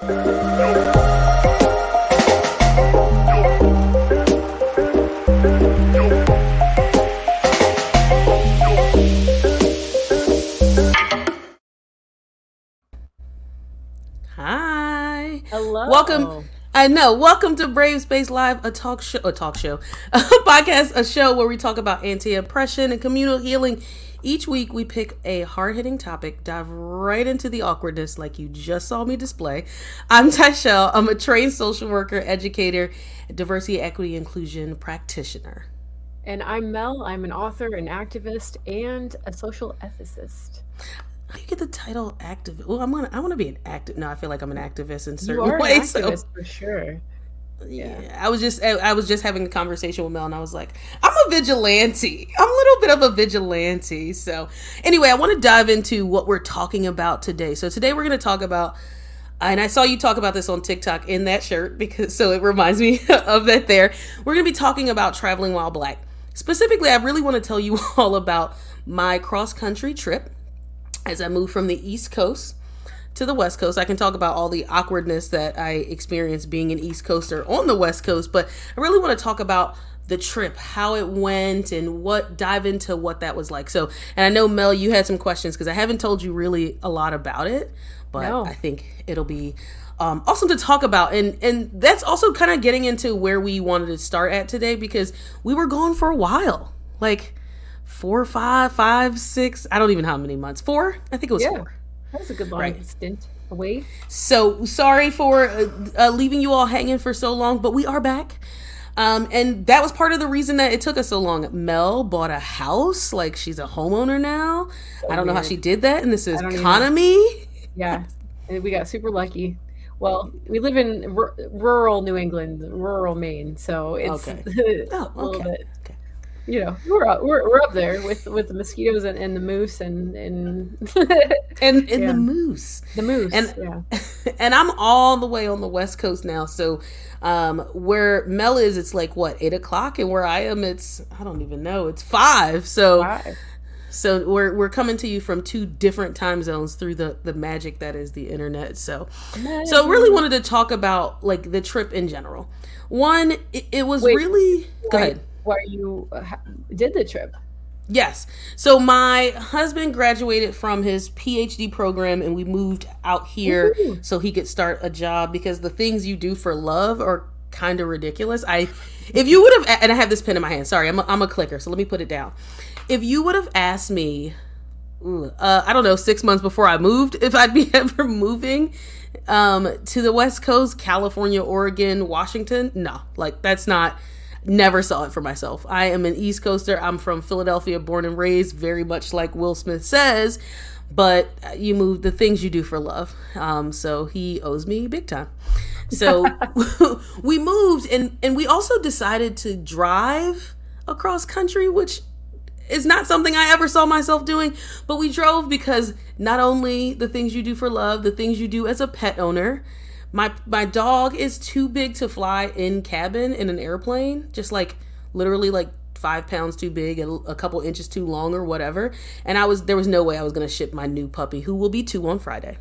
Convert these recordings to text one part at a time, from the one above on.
Hi. Hello. Welcome. I know. Welcome to Brave Space Live, a talk show, a talk show, a podcast, a show where we talk about anti-oppression and communal healing. Each week, we pick a hard-hitting topic, dive right into the awkwardness, like you just saw me display. I'm Tyshell. I'm a trained social worker, educator, diversity, equity, inclusion practitioner. And I'm Mel. I'm an author, an activist, and a social ethicist. How do you get the title activist? Well, I'm gonna. I want to be an active. No, I feel like I'm an activist in You certain are an ways. so- activist for sure. Yeah. I was just I, I was just having a conversation with Mel and I was like, I'm a vigilante. I'm a little bit of a vigilante. So anyway, I want to dive into what we're talking about today. So today we're gonna talk about and I saw you talk about this on TikTok in that shirt because so it reminds me of that there. We're gonna be talking about traveling while black. Specifically, I really want to tell you all about my cross country trip as I moved from the East Coast to the West Coast. I can talk about all the awkwardness that I experienced being an East Coaster on the West Coast, but I really want to talk about the trip, how it went, and what dive into what that was like. So, and I know Mel, you had some questions because I haven't told you really a lot about it, but No. I think it'll be um, awesome to talk about. And and that's also kind of getting into where we wanted to start at today because we were gone for a while, like four, five, five, six. I don't even know how many months. Four, I think it was Yeah. four. That was a good long Right. stint away. So sorry for uh, uh, leaving you all hanging for so long, but we are back. Um, and that was part of the reason that it took us so long. Mel bought a house, like she's a homeowner now. I don't know how she did that in this even- economy. Yeah. and we got super lucky. Well, we live in r- rural New England, rural Maine, so it's Okay. Oh, a little bit. You know, we're up, we're, we're up there with with the mosquitoes and, and the moose and and And and Yeah. the moose. the moose. And- yeah. and I'm all the way on the West Coast now. So um, where Mel is, it's like what eight o'clock, and where I am, it's I don't even know. It's five. So Five. so we're we're coming to you from two different time zones through the the magic that is the internet. So so really wanted to talk about like the trip in general. One, it, it was Wait. really go ahead. Why you did the trip? Yes. So my husband graduated from his PhD program and we moved out here so he could start a job because the things you do for love are kind of ridiculous. I if you would have and I have this pen in my hand. Sorry, I'm a, I'm a clicker, so let me put it down. If you would have asked me uh, I don't know, 6 months before I moved if I'd be ever moving um to the West Coast, California, Oregon, Washington, no. Like that's not never saw it for myself. I am an East Coaster. I'm from Philadelphia, born and raised, very much like Will Smith says. But you move the things you do for love. Um, so he owes me big time. So we moved, and and we also decided to drive across country, which is not something I ever saw myself doing. But we drove because not only the things you do for love, the things you do as a pet owner. My my dog is too big to fly in cabin in an airplane, just like literally like five pounds too big and a couple inches too long or whatever. And I was there was no way I was gonna ship my new puppy, who will be two on Friday.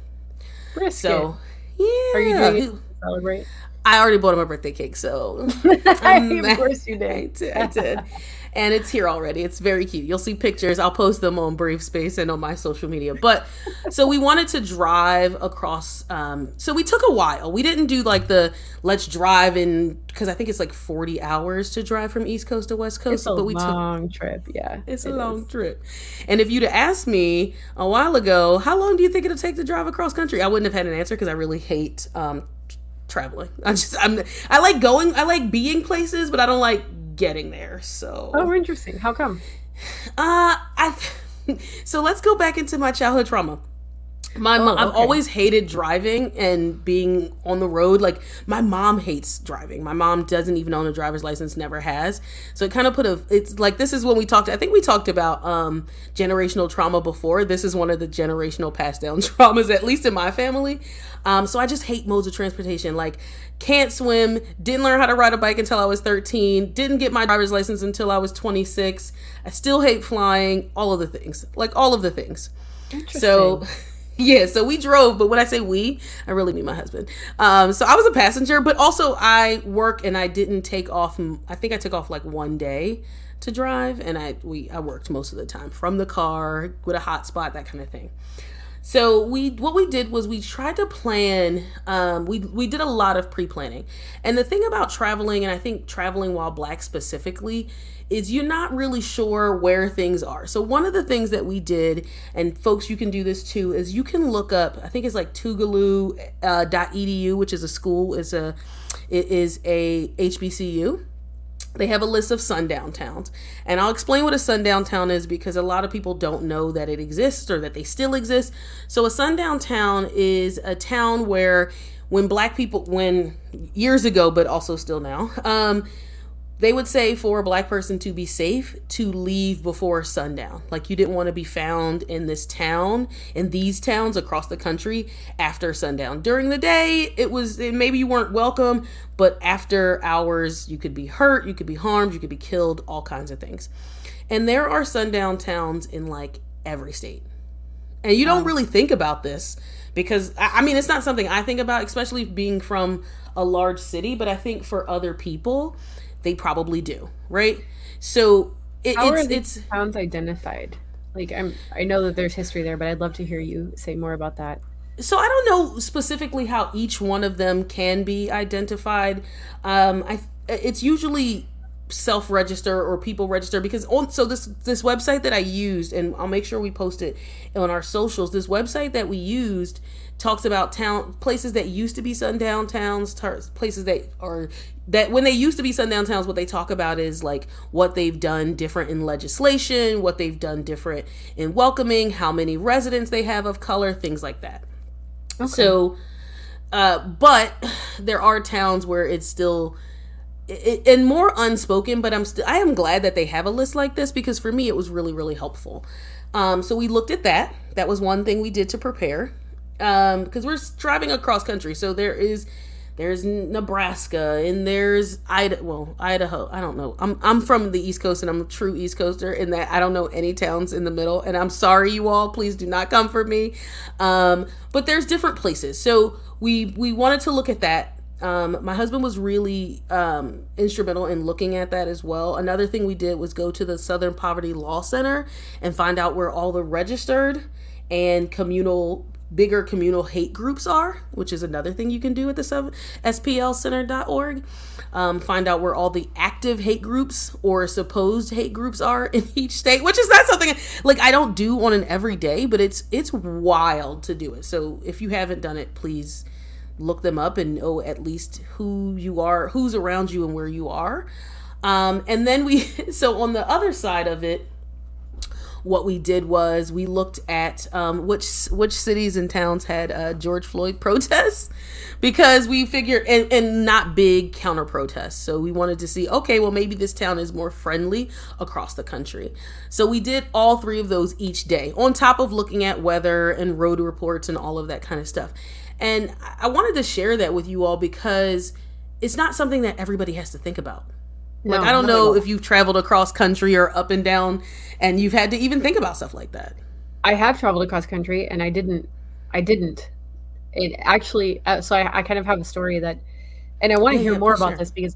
Brisket. So yeah, Are you doing it to celebrate? I already bought him a birthday cake, so of course you I did. I did. and it's here already. It's very cute. You'll see pictures. I'll post them on Brave Space and on my social media. But so we wanted to drive across. Um, so we took a while. We didn't do like the let's drive in because I think it's like 40 hours to drive from East Coast to West Coast. It's a but we took long trip. Yeah, it's a it long is. trip. And if you'd have asked me a while ago, how long do you think it'll take to drive across country? I wouldn't have had an answer because I really hate um, traveling. I just I'm I like going. I like being places, but I don't like getting there. So Oh, interesting. How come? uh, I. So let's go back into my childhood trauma. My mom, I've okay. always hated driving and being on the road. Like my mom hates driving. My mom doesn't even own a driver's license, never has. So it kind of put a. It's like this is when we talked. I think we talked about um generational trauma before. This is one of the generational passed down traumas, at least in my family. Um, so I just hate modes of transportation. Like can't swim, didn't learn how to ride a bike until I was 13, didn't get my driver's license until I was 26. I still hate flying, all of the things. Like all of the things. So Yeah, so we drove, but when I say we, I really mean my husband. Um, so I was a passenger, but also I work and I didn't take off. I think I took off like one day to drive, and I we I worked most of the time from the car with a hotspot, that kind of thing. So we what we did was we tried to plan. Um, we we did a lot of pre planning, and the thing about traveling, and I think traveling while black specifically, is you're not really sure where things are. So one of the things that we did, and folks, you can do this too, is you can look up. I think it's like Tougaloo.edu, uh, which is a school. is a it is a HBCU they have a list of sundown towns. And I'll explain what a sundown town is because a lot of people don't know that it exists or that they still exist. So, a sundown town is a town where when black people, when years ago, but also still now, um, they would say for a black person to be safe to leave before sundown. Like you didn't want to be found in this town, in these towns across the country after sundown. During the day, it was maybe you weren't welcome, but after hours, you could be hurt, you could be harmed, you could be killed, all kinds of things. And there are sundown towns in like every state. And you don't um, really think about this because I mean, it's not something I think about, especially being from a large city, but I think for other people, they probably do, right? So it, How it's, are it's towns identified. Like I'm, I know that there's history there, but I'd love to hear you say more about that. So I don't know specifically how each one of them can be identified. Um, I it's usually self register or people register because on so this this website that I used and I'll make sure we post it on our socials. This website that we used talks about town places that used to be sundown towns, places that are that when they used to be sundown towns, what they talk about is like what they've done different in legislation, what they've done different in welcoming, how many residents they have of color, things like that. Okay. So, uh, but there are towns where it's still it, and more unspoken. But I'm still I am glad that they have a list like this because for me it was really really helpful. Um, so we looked at that. That was one thing we did to prepare because um, we're driving across country. So there is there's Nebraska and there's Idaho. Well, Idaho. I don't know. I'm I'm from the East Coast and I'm a true East Coaster in that I don't know any towns in the middle. And I'm sorry, you all. Please do not come for me. Um, but there's different places. So we we wanted to look at that. Um, my husband was really um, instrumental in looking at that as well. Another thing we did was go to the Southern Poverty Law Center and find out where all the registered and communal bigger communal hate groups are, which is another thing you can do at the splcenter.org. Um, find out where all the active hate groups or supposed hate groups are in each state, which is not something like I don't do on an everyday, but it's it's wild to do it. So if you haven't done it, please look them up and know at least who you are, who's around you, and where you are. Um, and then we so on the other side of it what we did was we looked at um, which which cities and towns had uh, George Floyd protests because we figured and, and not big counter protests. So we wanted to see okay, well maybe this town is more friendly across the country. So we did all three of those each day on top of looking at weather and road reports and all of that kind of stuff. And I wanted to share that with you all because it's not something that everybody has to think about. Like no, I don't know if you've traveled across country or up and down and you've had to even think about stuff like that. I have traveled across country and I didn't I didn't. It actually uh, so I, I, kind of have a story that and I want to oh, hear yeah, more about sure. this because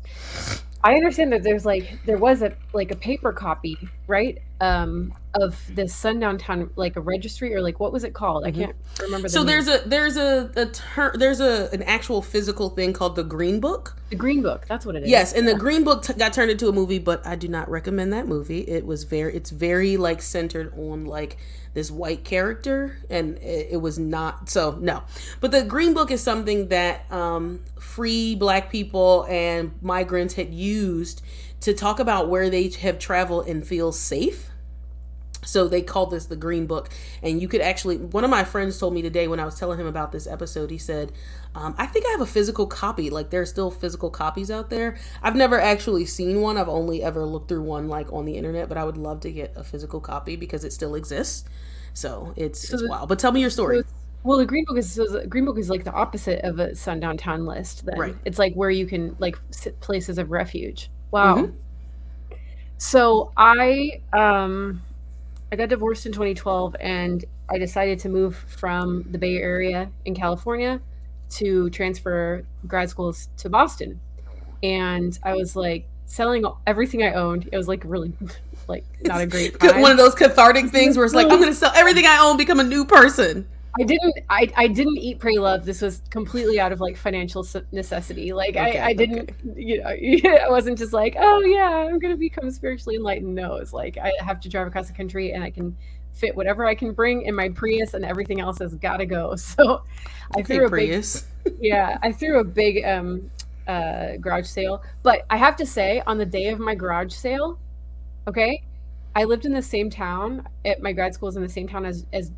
I understand that there's like there was a like a paper copy, right? Um of this sundown town like a registry or like what was it called? Mm-hmm. I can't remember So there's a there's a a ter- there's a an actual physical thing called the Green Book. The Green Book, that's what it is. Yes, and yeah. the Green Book t- got turned into a movie, but I do not recommend that movie. It was very it's very like centered on like this white character and it, it, was not so no but the green book is something that um, free black people and migrants had used to talk about where they have traveled and feel safe so they called this the green book and you could actually one of my friends told me today when i was telling him about this episode he said um, i think i have a physical copy like there's still physical copies out there i've never actually seen one i've only ever looked through one like on the internet but i would love to get a physical copy because it still exists so it's so it's the, wild but tell me your story so well, the Green Book is so Green Book is like the opposite of a sundown town list. Then right. it's like where you can like places of refuge. Wow. Mm-hmm. So I um I got divorced in 2012, and I decided to move from the Bay Area in California to transfer grad schools to Boston. And I was like selling everything I owned. It was like really like not a great time. one of those cathartic things where it's like I'm going to sell everything I own, become a new person. I didn't. I, I didn't eat, pray, love. This was completely out of like financial necessity. Like okay, I, I didn't. Okay. You know, I wasn't just like, oh yeah, I'm gonna become spiritually enlightened. No, it's like I have to drive across the country and I can fit whatever I can bring in my Prius, and everything else has got to go. So I threw a Prius. big. yeah, I threw a big um uh garage sale. But I have to say, on the day of my garage sale, okay, I lived in the same town at my grad school is in the same town as as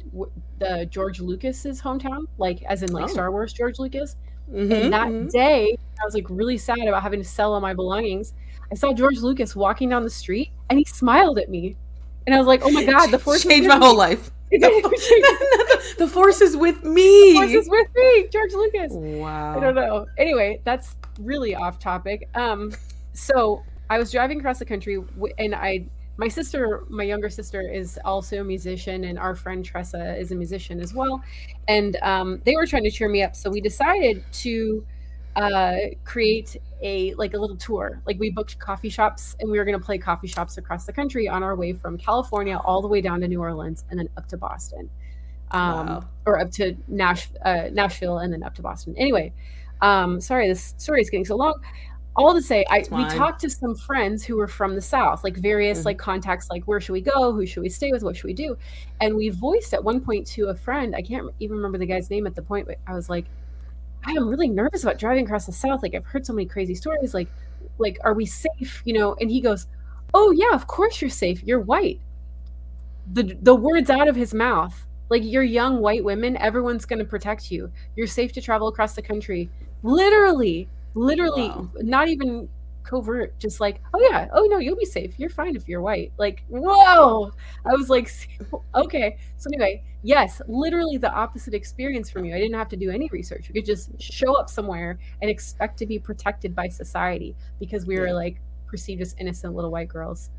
the George Lucas's hometown, like as in like oh. Star Wars George Lucas. Mm-hmm, and that mm-hmm. day, I was like really sad about having to sell all my belongings. I saw George Lucas walking down the street, and he smiled at me, and I was like, "Oh my god, the force changed my whole life." the, the force is with me. The force is with me, George Lucas. Wow. I don't know. Anyway, that's really off topic. Um, so I was driving across the country, and I my sister, my younger sister, is also a musician, and our friend Tressa is a musician as well. And um, they were trying to cheer me up, so we decided to uh, create a like a little tour. Like we booked coffee shops, and we were going to play coffee shops across the country on our way from California all the way down to New Orleans, and then up to Boston, um, wow. or up to Nash, uh, Nashville, and then up to Boston. Anyway, um, sorry, this story is getting so long all to say i we talked to some friends who were from the south like various mm-hmm. like contacts like where should we go? Who should we stay with? What should we do? And we voiced at one point to a friend i can't even remember the guy's name at the point but i was like i am really nervous about driving across the south. Like i've heard so many crazy stories. Like like are we safe? You know and he goes oh yeah of course you're safe. You're white. The the words out of his mouth like you're young white women. Everyone's going to protect you. You're safe to travel across the country. Literally literally wow. not even covert just like oh yeah. Oh no you'll be safe. You're fine if you're white. Like whoa. I was like okay. So anyway yes literally the opposite experience from you i didn't have to do any research. You could just show up somewhere and expect to be protected by society because we were yeah. like perceived as innocent little white girls.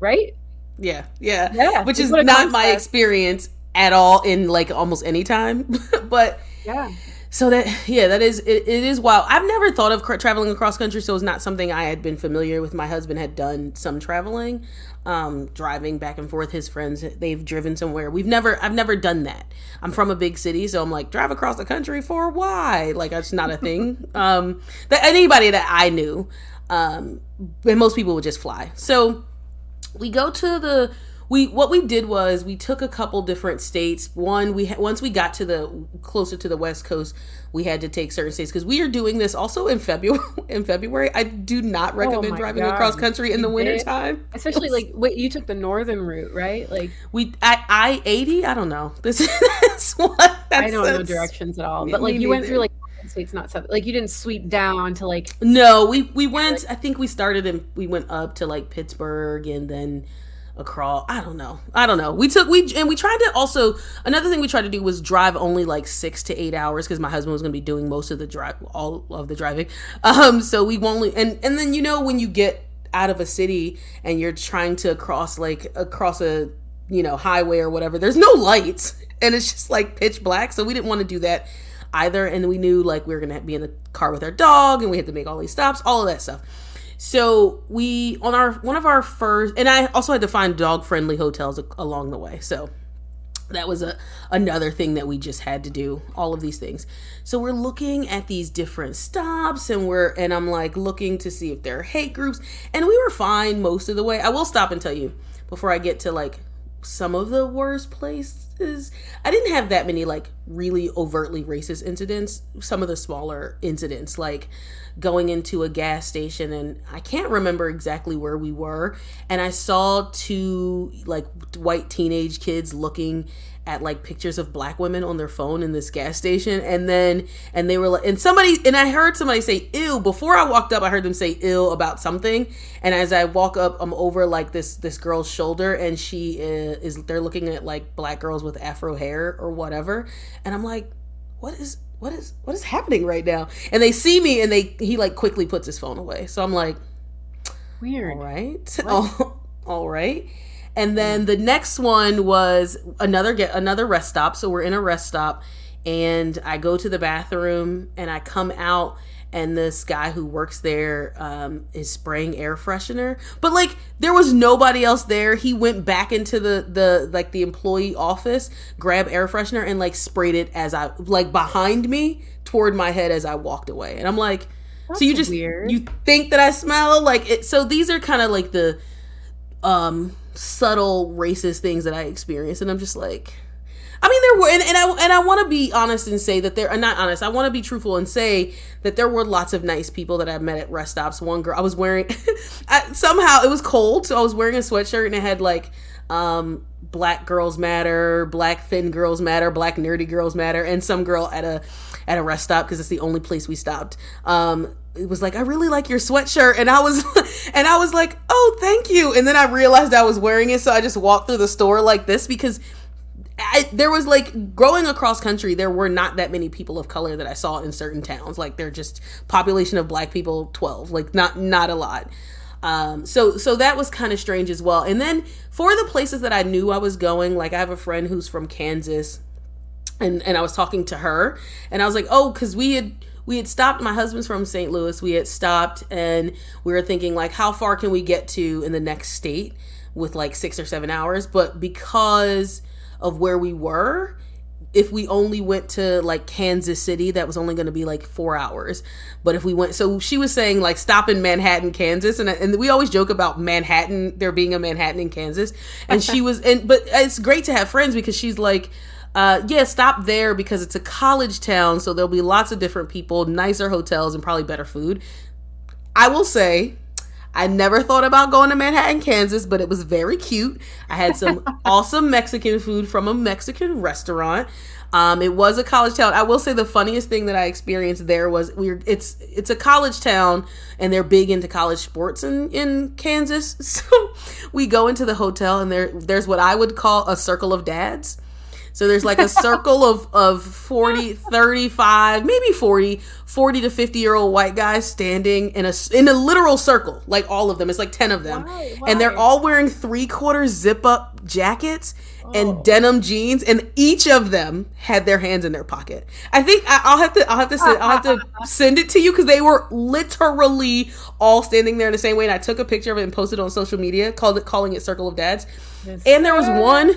Right? Yeah. Yeah. Yeah. Which is not my experience at all in like almost any time. But yeah so that yeah that is it, it is wild. I've never thought of traveling across country so it's not something i had been familiar with. My husband had done some traveling um, driving back and forth his friends they've driven somewhere. We've never i've never done that. I'm from a big city so i'm like drive across the country for why? Like that's not a thing. Um, that anybody that i knew um, and most people would just fly. So we go to the we what we did was we took a couple different states. One we ha- once we got to the closer to the west coast, we had to take certain states because we are doing this also in February. in February, I do not oh recommend oh driving God. across country in the winter time. Especially like wait, you took the northern route, right? Like we I eighty. I don't know. This is what I don't know directions at all. But like you went through like states not south like you didn't sweep down to like no we we went i think we started and we went up to like pittsburgh and then across i don't know. I don't know. We took we and we tried to also another thing we tried to do was drive only like six to eight hours because my husband was going to be doing most of the drive all of the driving. Um so we only and and then you know when you get out of a city and you're trying to cross like across a you know highway or whatever there's no lights and it's just like pitch black. So we didn't want to do that either. And we knew like we were gonna be in the car with our dog and we had to make all these stops all of that stuff so we on our one of our first, and I also had to find dog friendly hotels along the way. So that was a another thing that we just had to do all of these things. So we're looking at these different stops and we're and i'm like looking to see if there are hate groups. And we were fine most of the way. I will stop and tell you before i get to like some of the worst places. I didn't have that many like really overtly racist incidents. Some of the smaller incidents like going into a gas station and I can't remember exactly where we were and I saw two like white teenage kids looking at like pictures of black women on their phone in this gas station and then and they were like and somebody and I heard somebody say ew before I walked up I heard them say ill about something and as I walk up I'm over like this this girl's shoulder and she is, is they're looking at like black girls with afro hair or whatever and I'm like what is what is what is happening right now? And they see me and they he like quickly puts his phone away. So I'm like, weird. All right. All, all right. And then the next one was another get another rest stop. So we're in a rest stop and I go to the bathroom and I come out and this guy who works there um, is spraying air freshener but like there was nobody else there he went back into the the like the employee office grabbed air freshener and like sprayed it as i like behind me toward my head as i walked away and i'm like That's so you just weird. you think that i smell like it so these are kind of like the um subtle racist things that i experience and i'm just like I mean, there were, and, and I and I want to be honest and say that there, are not honest. I want to be truthful and say that there were lots of nice people that I met at rest stops. One girl, I was wearing, I, somehow it was cold, so I was wearing a sweatshirt and it had like, um, Black Girls Matter, Black Thin Girls Matter, Black Nerdy Girls Matter, and some girl at a at a rest stop because it's the only place we stopped. Um, it was like, I really like your sweatshirt, and I was, and I was like, oh, thank you. And then I realized I was wearing it, so I just walked through the store like this because I, there was like growing across country there were not that many people of color that i saw in certain towns like they're just population of black people 12 like not not a lot um, so so that was kind of strange as well and then for the places that i knew i was going like i have a friend who's from kansas and and i was talking to her and i was like oh because we had we had stopped my husband's from st louis we had stopped and we were thinking like how far can we get to in the next state with like six or seven hours but because of where we were if we only went to like Kansas City, that was only going to be like four hours. But if we went, so she was saying like stop in Manhattan, Kansas, and and we always joke about Manhattan, there being a Manhattan in Kansas, and she was, and but it's great to have friends because she's like. Uh, yeah, stop there because it's a college town, so there'll be lots of different people, nicer hotels, and probably better food. I will say, I never thought about going to Manhattan, Kansas, but it was very cute. I had some awesome Mexican food from a Mexican restaurant. Um, it was a college town. I will say the funniest thing that I experienced there was we are it's it's a college town and they're big into college sports in in Kansas. So we go into the hotel and there there's what I would call a circle of dads so there's like a circle of, of 40, 35, maybe 40, 40 to 50 year old white guys standing in a, in a literal circle, like all of them. It's like 10 of them. Why? Why? And they're all wearing three quarter zip up jackets and oh. denim jeans, and each of them had their hands in their pocket. I think I, will have to I'll have to send, I'll have to send it to you because they were literally all standing there in the same way. And I took a picture of it and posted it on social media, called it calling it Circle of Dads. The and there was one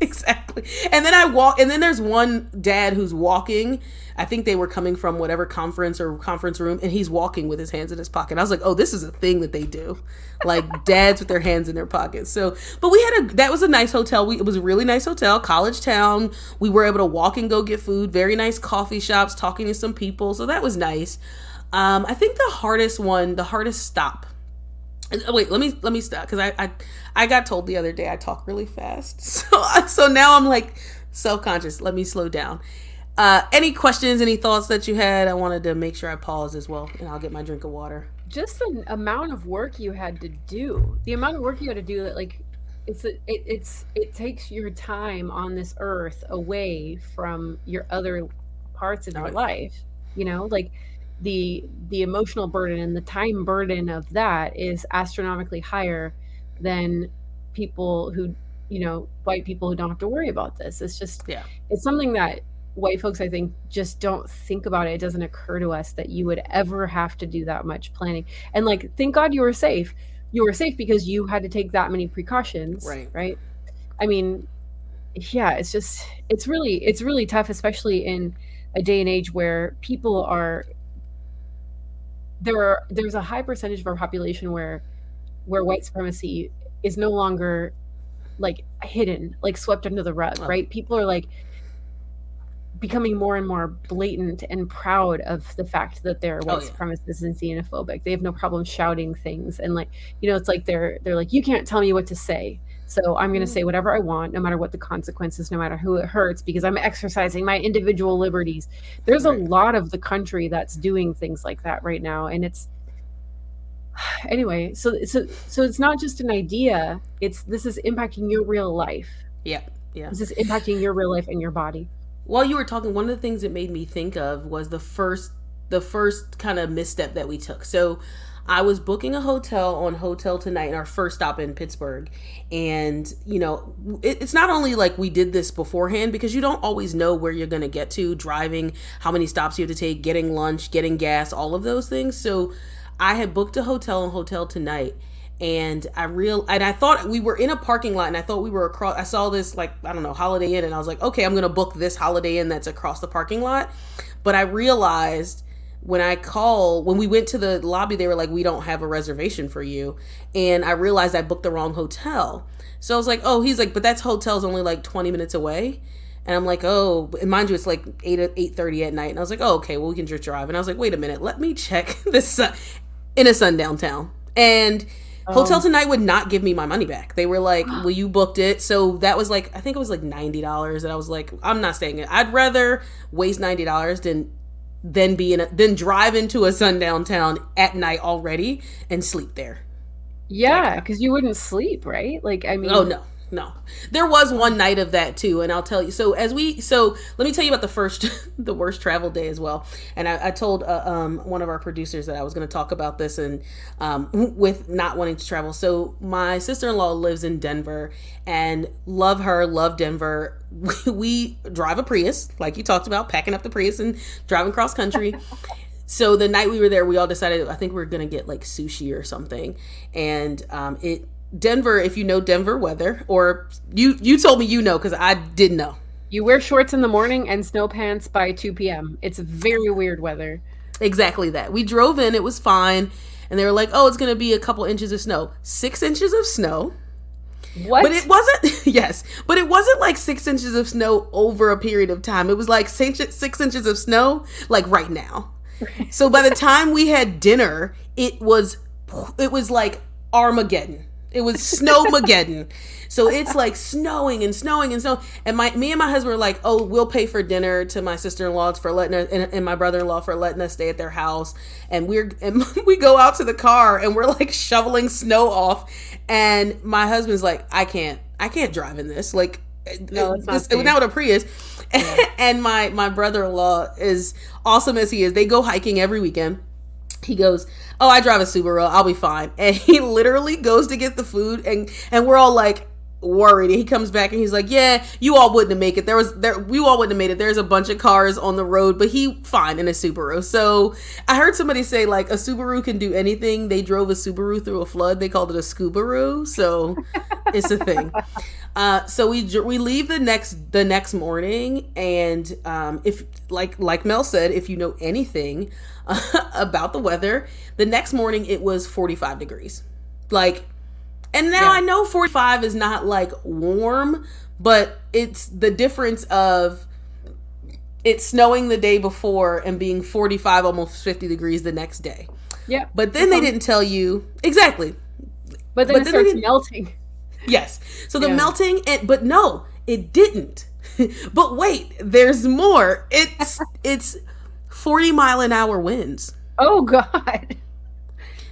exactly. And then I walk, and then there's one dad who's walking I think they were coming from whatever conference or conference room, and he's walking with his hands in his pocket. I was like, oh, this is a thing that they do, like dads with their hands in their pockets. So, but we had a that was a nice hotel. We it was a really nice hotel, college town. We were able to walk and go get food. Very nice coffee shops, talking to some people. So that was nice. Um, I think the hardest one, the hardest stop. Uh, wait, let me let me stop because I, I I got told the other day I talk really fast. So so now I'm like self conscious. Let me slow down uh, any questions, any thoughts that you had? I wanted to make sure I pause as well, and I'll get my drink of water. Just the amount of work you had to do. The amount of work you had to do. that Like, it's it, it's it takes your time on this earth away from your other parts of your life. You know, like the the emotional burden and the time burden of that is astronomically higher than people who you know white people who don't have to worry about this. It's just yeah. it's something that white folks i think just don't think about it. It doesn't occur to us that you would ever have to do that much planning. And like thank god you were safe. You were safe because you had to take that many precautions right. right? I mean yeah it's just it's really it's really tough especially in a day and age where people are there are there's a high percentage of our population where where white supremacy is no longer like hidden like swept under the rug oh. right people are like becoming more and more blatant and proud of the fact that they're white oh, yeah. supremacists and xenophobic. They have no problem shouting things and like you know it's like they're they're like you can't tell me what to say. So I'm going to mm. say whatever I want no matter what the consequences, no matter who it hurts because I'm exercising my individual liberties. There's a lot of the country that's doing things like that right now and it's anyway, so so so it's not just an idea. It's this is impacting your real life. Yeah. Yeah. This is impacting your real life and your body while you were talking, one of the things it made me think of was the first the first kind of misstep that we took. So I was booking a hotel on Hotel Tonight, our first stop in Pittsburgh. And, you know, it, it's not only like we did this beforehand because you don't always know where you're going to get to, driving, how many stops you have to take, getting lunch, getting gas, all of those things. So I had booked a hotel and Hotel Tonight and I real and I thought we were in a parking lot and I thought we were across I saw this like I don't know Holiday Inn and I was like okay I'm going to book this Holiday Inn that's across the parking lot. But I realized when I call when we went to the lobby they were like we don't have a reservation for you. And I realized I booked the wrong hotel. So I was like oh he's like but that's hotel's only like 20 minutes away. And I'm like, oh, and mind you, it's like eight eight thirty at night, and I was like, oh, okay, well we can just drive. And I was like, wait a minute, let me check this uh, in a sundown town. And Hotel um, Tonight would not give me my money back. They were like, "Well, you booked it." So that was like I think it was like $90 and I was like, "I'm not staying it. I'd rather waste $90 than than be in a then drive into a sundown town at night already and sleep there." Yeah, cuz you wouldn't sleep, right? Like I mean Oh no no. There was one night of that too and i'll tell you so as we so let me tell you about the first the worst travel day as well. And i, I told uh, um, one of our producers that i was going to talk about this and um, with not wanting to travel. So my sister-in-law lives in denver and love her love denver. We, we drive a prius like you talked about packing up the prius and driving cross country. So the night we were there we all decided i think we are gonna get like sushi or something. And um, it Denver, if you know Denver weather, or you you told me you know because I didn't know. You wear shorts in the morning and snow pants by 2 p.m. It's very weird weather. Exactly that. We drove in, it was fine, and they were like, "Oh, it's going to be a couple inches of snow. 6 inches of snow." What? But it wasn't yes, but it wasn't like 6 inches of snow over a period of time. It was like 6, six inches of snow like right now. so by the time we had dinner, it was it was like Armageddon it was snowmageddon. so it's like snowing and snowing and snow. And my me and my husband were like, "Oh, we'll pay for dinner to my sister in laws for letting us and, and my brother in law for letting us stay at their house." And we're and we go out to the car and we're like shoveling snow off. And my husband's like, "I can't, I can't drive in this." Like, no, it's this, now with a Prius. Yeah. and my my brother in law is awesome as he is. They go hiking every weekend he goes, "Oh, I drive a Subaru. I'll be fine." And he literally goes to get the food, and and we're all like worried. And he comes back and he's like, "Yeah, you all wouldn't have made it. There was there we all wouldn't have made it. There's a bunch of cars on the road, but he fine in a Subaru." So I heard somebody say like a Subaru can do anything. They drove a Subaru through a flood. They called it a Scubaroo. So it's a thing. Uh, so we we leave the next the next morning, and um, if like like Mel said, if you know anything about the weather. The next morning it was 45 degrees. Like and now yeah. I know 45 is not like warm, but it's the difference of it's snowing the day before and being 45 almost 50 degrees the next day. Yeah. But then they didn't tell you exactly. But then but it then starts melting. Yes. So the yeah. melting and but no, it didn't. but wait, there's more. It's it's 40 mile an hour winds. Oh God.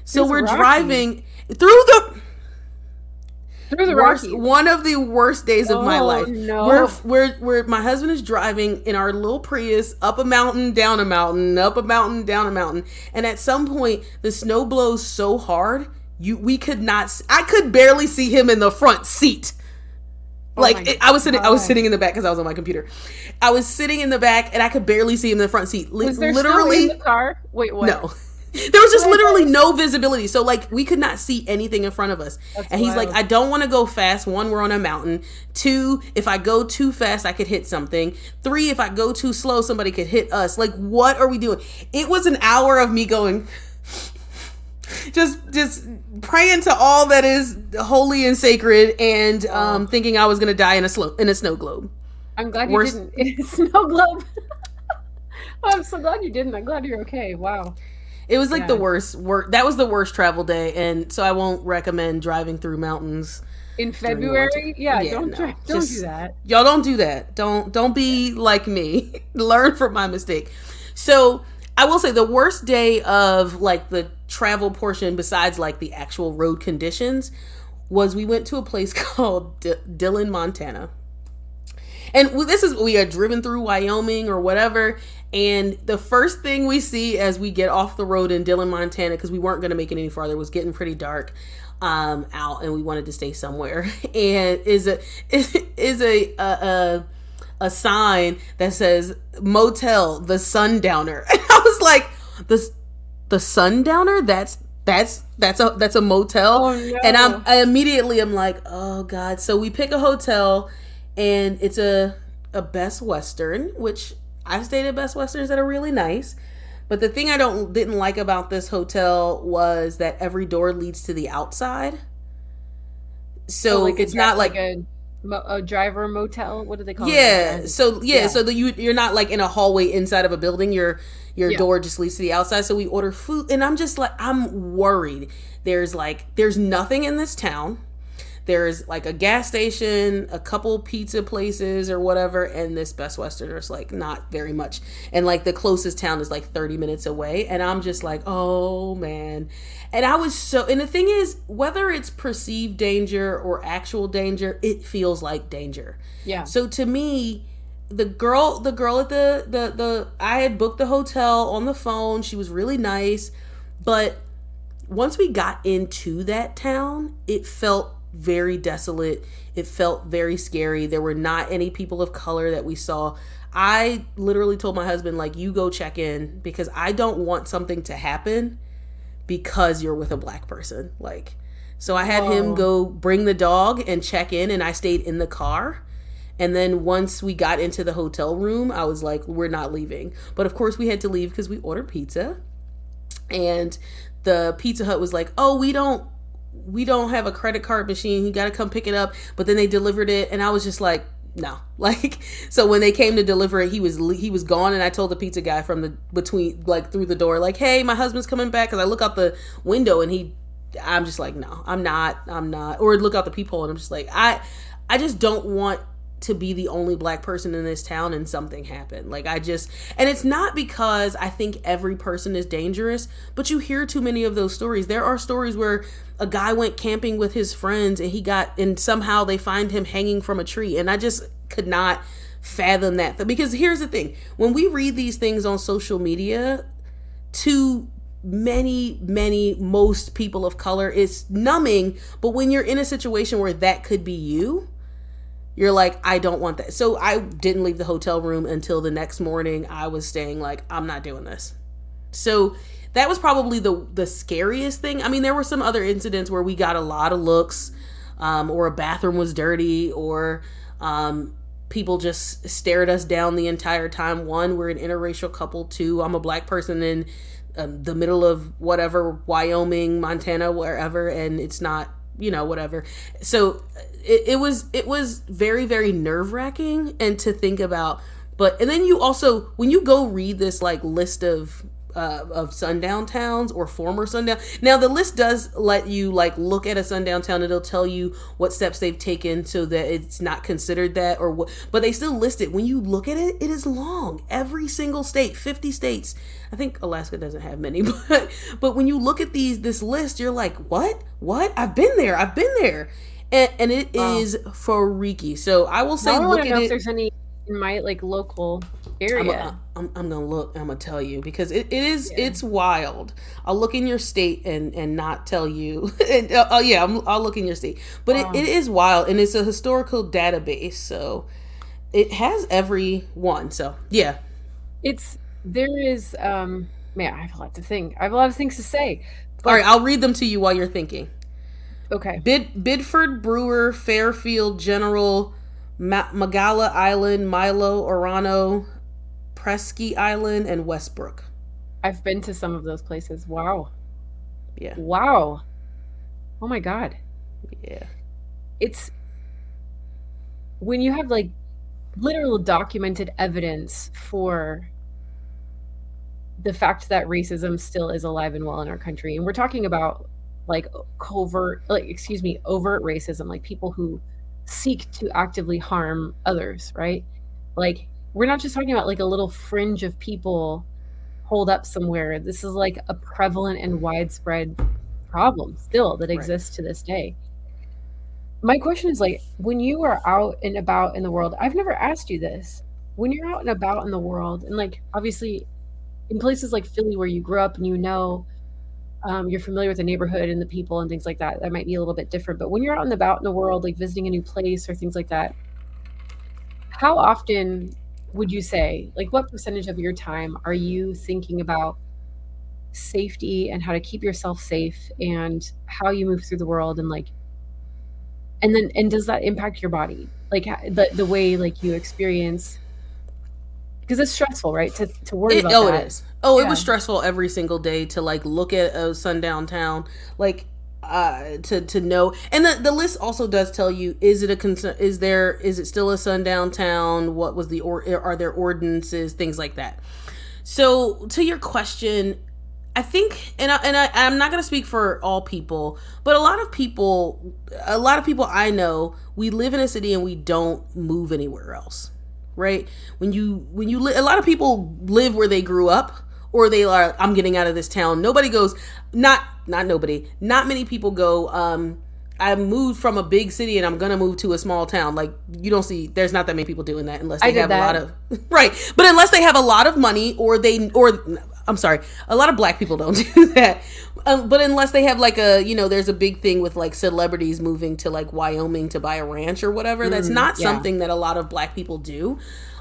So it's we're rocky. driving through the through the worst, Rockies. one of the worst days of oh, my life. No. We're, we're, we're, my husband is driving in our little Prius up a mountain, down a mountain, up a mountain, down a mountain. And at some point, the snow blows so hard, you we could not, I could barely see him in the front seat. Oh like it, I was sitting, I was sitting in the back because I was on my computer. I was sitting in the back and I could barely see him in the front seat. Was there literally, in the car? Wait, what? No. There was just literally no visibility. So like we could not see anything in front of us. That's and he's wild. like, I don't want to go fast. One, we're on a mountain. Two, if I go too fast, I could hit something. Three, if I go too slow, somebody could hit us. Like, what are we doing? It was an hour of me going just just praying to all that is holy and sacred and um thinking I was gonna die in a slow in a snow globe. I'm glad Worst- you didn't in a snow globe. oh, I'm so glad you didn't. I'm glad you're okay. Wow. It was like yeah. the worst work. That was the worst travel day, and so I won't recommend driving through mountains in February. Yeah, yeah, don't no. try, don't Just, do that. Y'all don't do that. Don't don't be like me. Learn from my mistake. So I will say the worst day of like the travel portion, besides like the actual road conditions, was we went to a place called D- Dillon, Montana. And this is we are driven through Wyoming or whatever, and the first thing we see as we get off the road in Dillon, Montana, because we weren't going to make it any farther, it was getting pretty dark um, out, and we wanted to stay somewhere. And is a is a a, a, a sign that says motel the Sundowner. And I was like, the the Sundowner. That's that's that's a that's a motel. Oh, no. And I'm I immediately I'm like, oh god. So we pick a hotel, and it's a a Best Western, which I've stayed at Best Westerns that are really nice. But the thing I don't didn't like about this hotel was that every door leads to the outside. So oh, like it's not like, like a, a, driver motel. What do they call yeah, it? So yeah, yeah. So the, you you're not like in a hallway inside of a building. Your your yeah. door just leads to the outside. So we order food, and I'm just like I'm worried. There's like there's nothing in this town there's like a gas station, a couple pizza places or whatever, and this Best Western is like not very much. And like the closest town is like 30 minutes away. And I'm just like, oh man. And I was so, and the thing is, whether it's perceived danger or actual danger, it feels like danger. Yeah. So to me, the girl, the girl at the, the, the, I had booked the hotel on the phone. She was really nice. But once we got into that town, it felt very desolate. It felt very scary. There were not any people of color that we saw. I literally told my husband, like, you go check in because I don't want something to happen because you're with a black person. Like, so I had him go bring the dog and check in, and I stayed in the car. And then once we got into the hotel room, I was like, we're not leaving. But of course, we had to leave because we ordered pizza. And the Pizza Hut was like, oh, we don't we don't have a credit card machine. You got to come pick it up. But then they delivered it, and I was just like, no. Like, so when they came to deliver it, he was he was gone, and I told the pizza guy from the between like through the door, like, hey, my husband's coming back, because I look out the window and he, I'm just like, no, I'm not, I'm not, or look out the peephole, and I'm just like, I, I just don't want to be the only black person in this town and something happened. Like I just and it's not because I think every person is dangerous, but you hear too many of those stories. There are stories where a guy went camping with his friends and he got and somehow they find him hanging from a tree. And I just could not fathom that. Because here's the thing, when we read these things on social media to many many most people of color it's numbing. But when you're in a situation where that could be you you're like i don't want that. So i didn't leave the hotel room until the next morning. I was staying like i'm not doing this. So that was probably the the scariest thing. I mean there were some other incidents where we got a lot of looks um, or a bathroom was dirty or um, people just stared us down the entire time. One we're an interracial couple. Two i'm a black person in um, the middle of whatever wyoming montana wherever and it's not you know whatever. So it, it was it was very very nerve wracking and to think about. But and then you also when you go read this like list of uh, of sundown towns or former sundown. Now the list does let you like look at a sundown town. It'll tell you what steps they've taken so that it's not considered that or what. But they still list it. When you look at it, it is long. Every single state, fifty states. I think Alaska doesn't have many, but but when you look at these this list, you're like, what? What? I've been there. I've been there. And, and it wow. is freaky. So I will say, look at it. If there's any in my like local I'm, I'm, I'm, gonna look. I'm gonna tell you because it, it is yeah. it's wild. I'll look in your state and and not tell you. and, uh, oh yeah, i will look in your state, but it, it is wild and it's a historical database, so it has every one. So yeah, it's there is um man. I have a lot to think. I have a lot of things to say. All right, I'll read them to you while you're thinking. Okay. Bid Biddeford, Brewer, Fairfield, General. Ma- Magala Island, Milo, Orono, Presque Island, and Westbrook. I've been to some of those places. Wow. Yeah. Wow. Oh my god. Yeah. It's when you have like literal documented evidence for the fact that racism still is alive and well in our country. And we're talking about like covert like excuse me, overt racism, like people who seek to actively harm others, right? Like we're not just talking about like a little fringe of people hold up somewhere. This is like a prevalent and widespread problem still that exists right. to this day. my question is like when you are out and about in the world i've never asked you this when you're out and about in the world and like obviously in places like philly where you grew up and you know um, you're familiar with the neighborhood and the people and things like that that might be a little bit different but when you're out and about in the world like visiting a new place or things like that how often would you say like what percentage of your time are you thinking about safety and how to keep yourself safe and how you move through the world and like and then and does that impact your body like the the way like you experience because it's stressful right to, to worry it, about oh that. it is oh yeah. it was stressful every single day to like look at a sundown town like uh to to know. And the, the list also does tell you is it a concern is there is it still a sundown town? What was the or are there ordinances? Things like that. So to your question I think, and I, and I, I'm not going to speak for all people, but a lot of people, a lot of people I know, we live in a city and we don't move anywhere else, right? When you, when you, li- a lot of people live where they grew up, or they are, I'm getting out of this town. Nobody goes, not, not nobody, not many people go. um I moved from a big city and I'm gonna move to a small town. Like you don't see, there's not that many people doing that unless they have that. a lot of right. But unless they have a lot of money or they or I'm sorry, a lot of black people don't do that. Um, but unless they have like a, you know, there's a big thing with like celebrities moving to like Wyoming to buy a ranch or whatever. Mm, That's not yeah. something that a lot of black people do.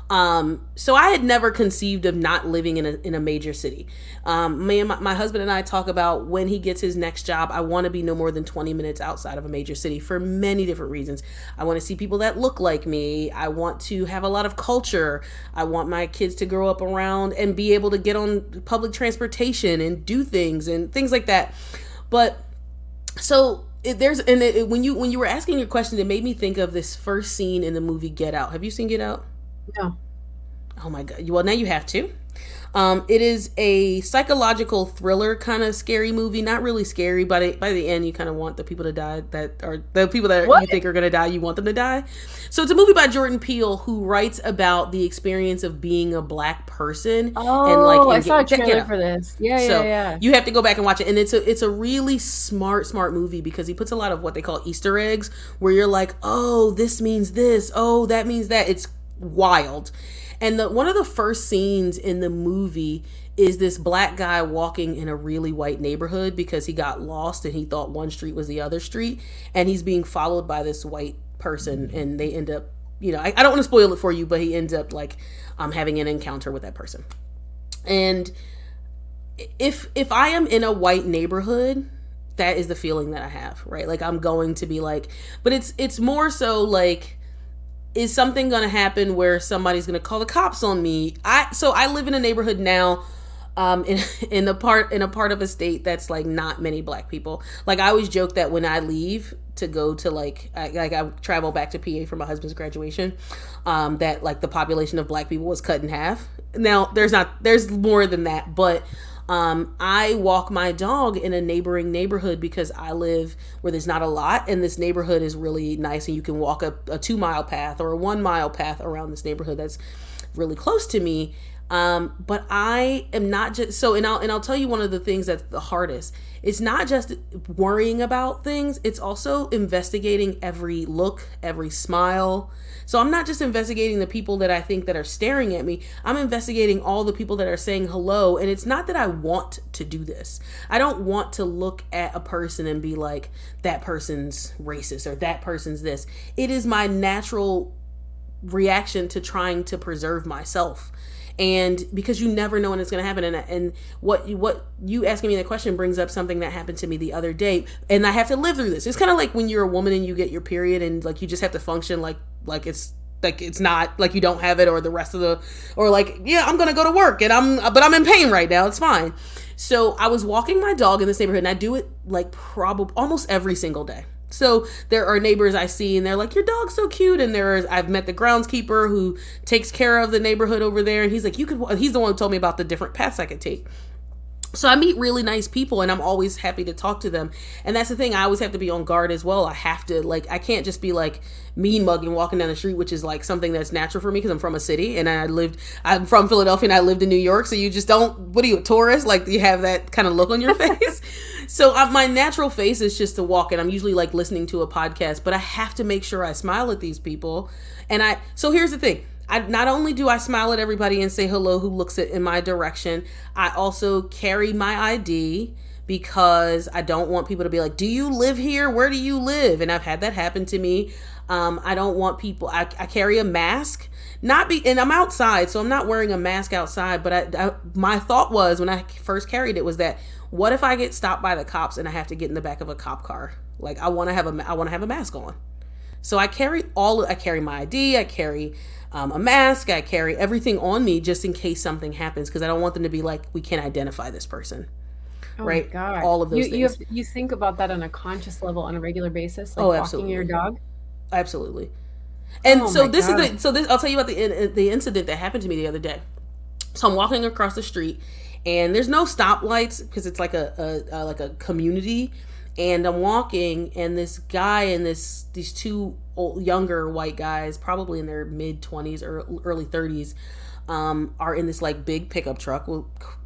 Um, so I had never conceived of not living in a in a major city. Um, me and my, my, husband and I talk about when he gets his next job. I want to be no more than twenty minutes outside of a major city for many different reasons. I want to see people that look like me. I want to have a lot of culture. I want my kids to grow up around and be able to get on public transportation and do things and things like that. But so it, there's and it, when you when you were asking your question, it made me think of this first scene in the movie Get Out. Have you seen Get Out? No. Oh my god. Well, now you have to. Um, it is a psychological thriller kind of scary movie. Not really scary, but it, by the end, you kind of want the people to die that are the people that what? you think are going to die. You want them to die. So it's a movie by Jordan Peele who writes about the experience of being a black person. Oh, and like, and I saw a trailer for this. Yeah, so yeah, yeah. You have to go back and watch it, and it's a it's a really smart smart movie because he puts a lot of what they call Easter eggs, where you're like, oh, this means this, oh, that means that. It's wild. And the, one of the first scenes in the movie is this black guy walking in a really white neighborhood because he got lost and he thought one street was the other street. And he's being followed by this white person and they end up, you know, I, I don't want to spoil it for you, but he ends up like um, having an encounter with that person. And if if I am in a white neighborhood, that is the feeling that I have, right? Like I'm going to be like, but it's it's more so like is something going to happen where somebody's going to call the cops on me. I so i live in a neighborhood now um in in a part in a part of a state that's like not many black people. Like i always joke that when i leave to go to like I, like I travel back to PA for my husband's graduation um that like the population of black people was cut in half. Now there's not there's more than that but um, I walk my dog in a neighboring neighborhood because I live where there's not a lot, and this neighborhood is really nice, and you can walk a, a two mile path or a one mile path around this neighborhood that's really close to me. Um, but I am not just so, and I'll and I'll tell you one of the things that's the hardest. It's not just worrying about things; it's also investigating every look, every smile, so I'm not just investigating the people that I think that are staring at me. I'm investigating all the people that are saying hello. And it's not that I want to do this. I don't want to look at a person and be like, that person's racist or that person's this. It is my natural reaction to trying to preserve myself and because you never know when it's going to happen. And and what what you asking me that question brings up something that happened to me the other day. And I have to live through this. It's kind of like when you're a woman and you get your period and like you just have to function like like it's like it's not like you don't have it or the rest of the or like yeah i'm gonna go to work and i'm but i'm in pain right now. It's fine. So i was walking my dog in this neighborhood and i do it like probably almost every single day so there are neighbors I see and they're like, Your dog's so cute. And there's I've met the groundskeeper who takes care of the neighborhood over there. And he's like, You could he's the one who told me about the different paths I could take. So I meet really nice people and I'm always happy to talk to them. And that's the thing, I always have to be on guard as well. I have to like I can't just be like mean mugging walking down the street, which is like something that's natural for me because I'm from a city and I lived I'm from Philadelphia and I lived in New York, so you just don't what are you a tourist? Like you have that kind of look on your face. so my natural face is just to walk and I'm usually like listening to a podcast, but I have to make sure I smile at these people. And I so here's the thing. I not only do I smile at everybody and say hello who looks at in my direction, I also carry my ID because I don't want people to be like, "Do you live here? Where do you live?" And I've had that happen to me. Um, I don't want people. I, I carry a mask, not be, and I'm outside, so I'm not wearing a mask outside. But I, I, my thought was when I first carried it was that what if I get stopped by the cops and I have to get in the back of a cop car? Like I want to have a I want to have a mask on. So I carry all I carry my ID, I carry um, a mask. I carry everything on me just in case something happens because I don't want them to be like, we can't identify this person. Oh right? God. All of those you, things. You, have, you think about that on a conscious level on a regular basis, like oh, walking your dog? Absolutely. And oh so this God. is the so this I'll tell you about the the incident that happened to me the other day. So I'm walking across the street and there's no stoplights because it's like a, a, a like a community and I'm walking, and this guy and this these two old, younger white guys, probably in their mid twenties or early thirties, um, are in this like big pickup truck,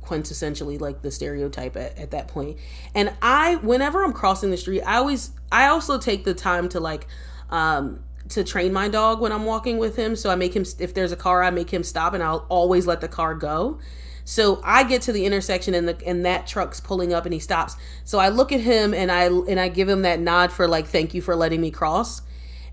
quintessentially like the stereotype at, at that point. And I, whenever I'm crossing the street, I always, I also take the time to like, um, to train my dog when I'm walking with him. So I make him, if there's a car, I make him stop, and I'll always let the car go so I get to the intersection and the and that truck's pulling up and he stops. So I look at him and I and I give him that nod for like thank you for letting me cross.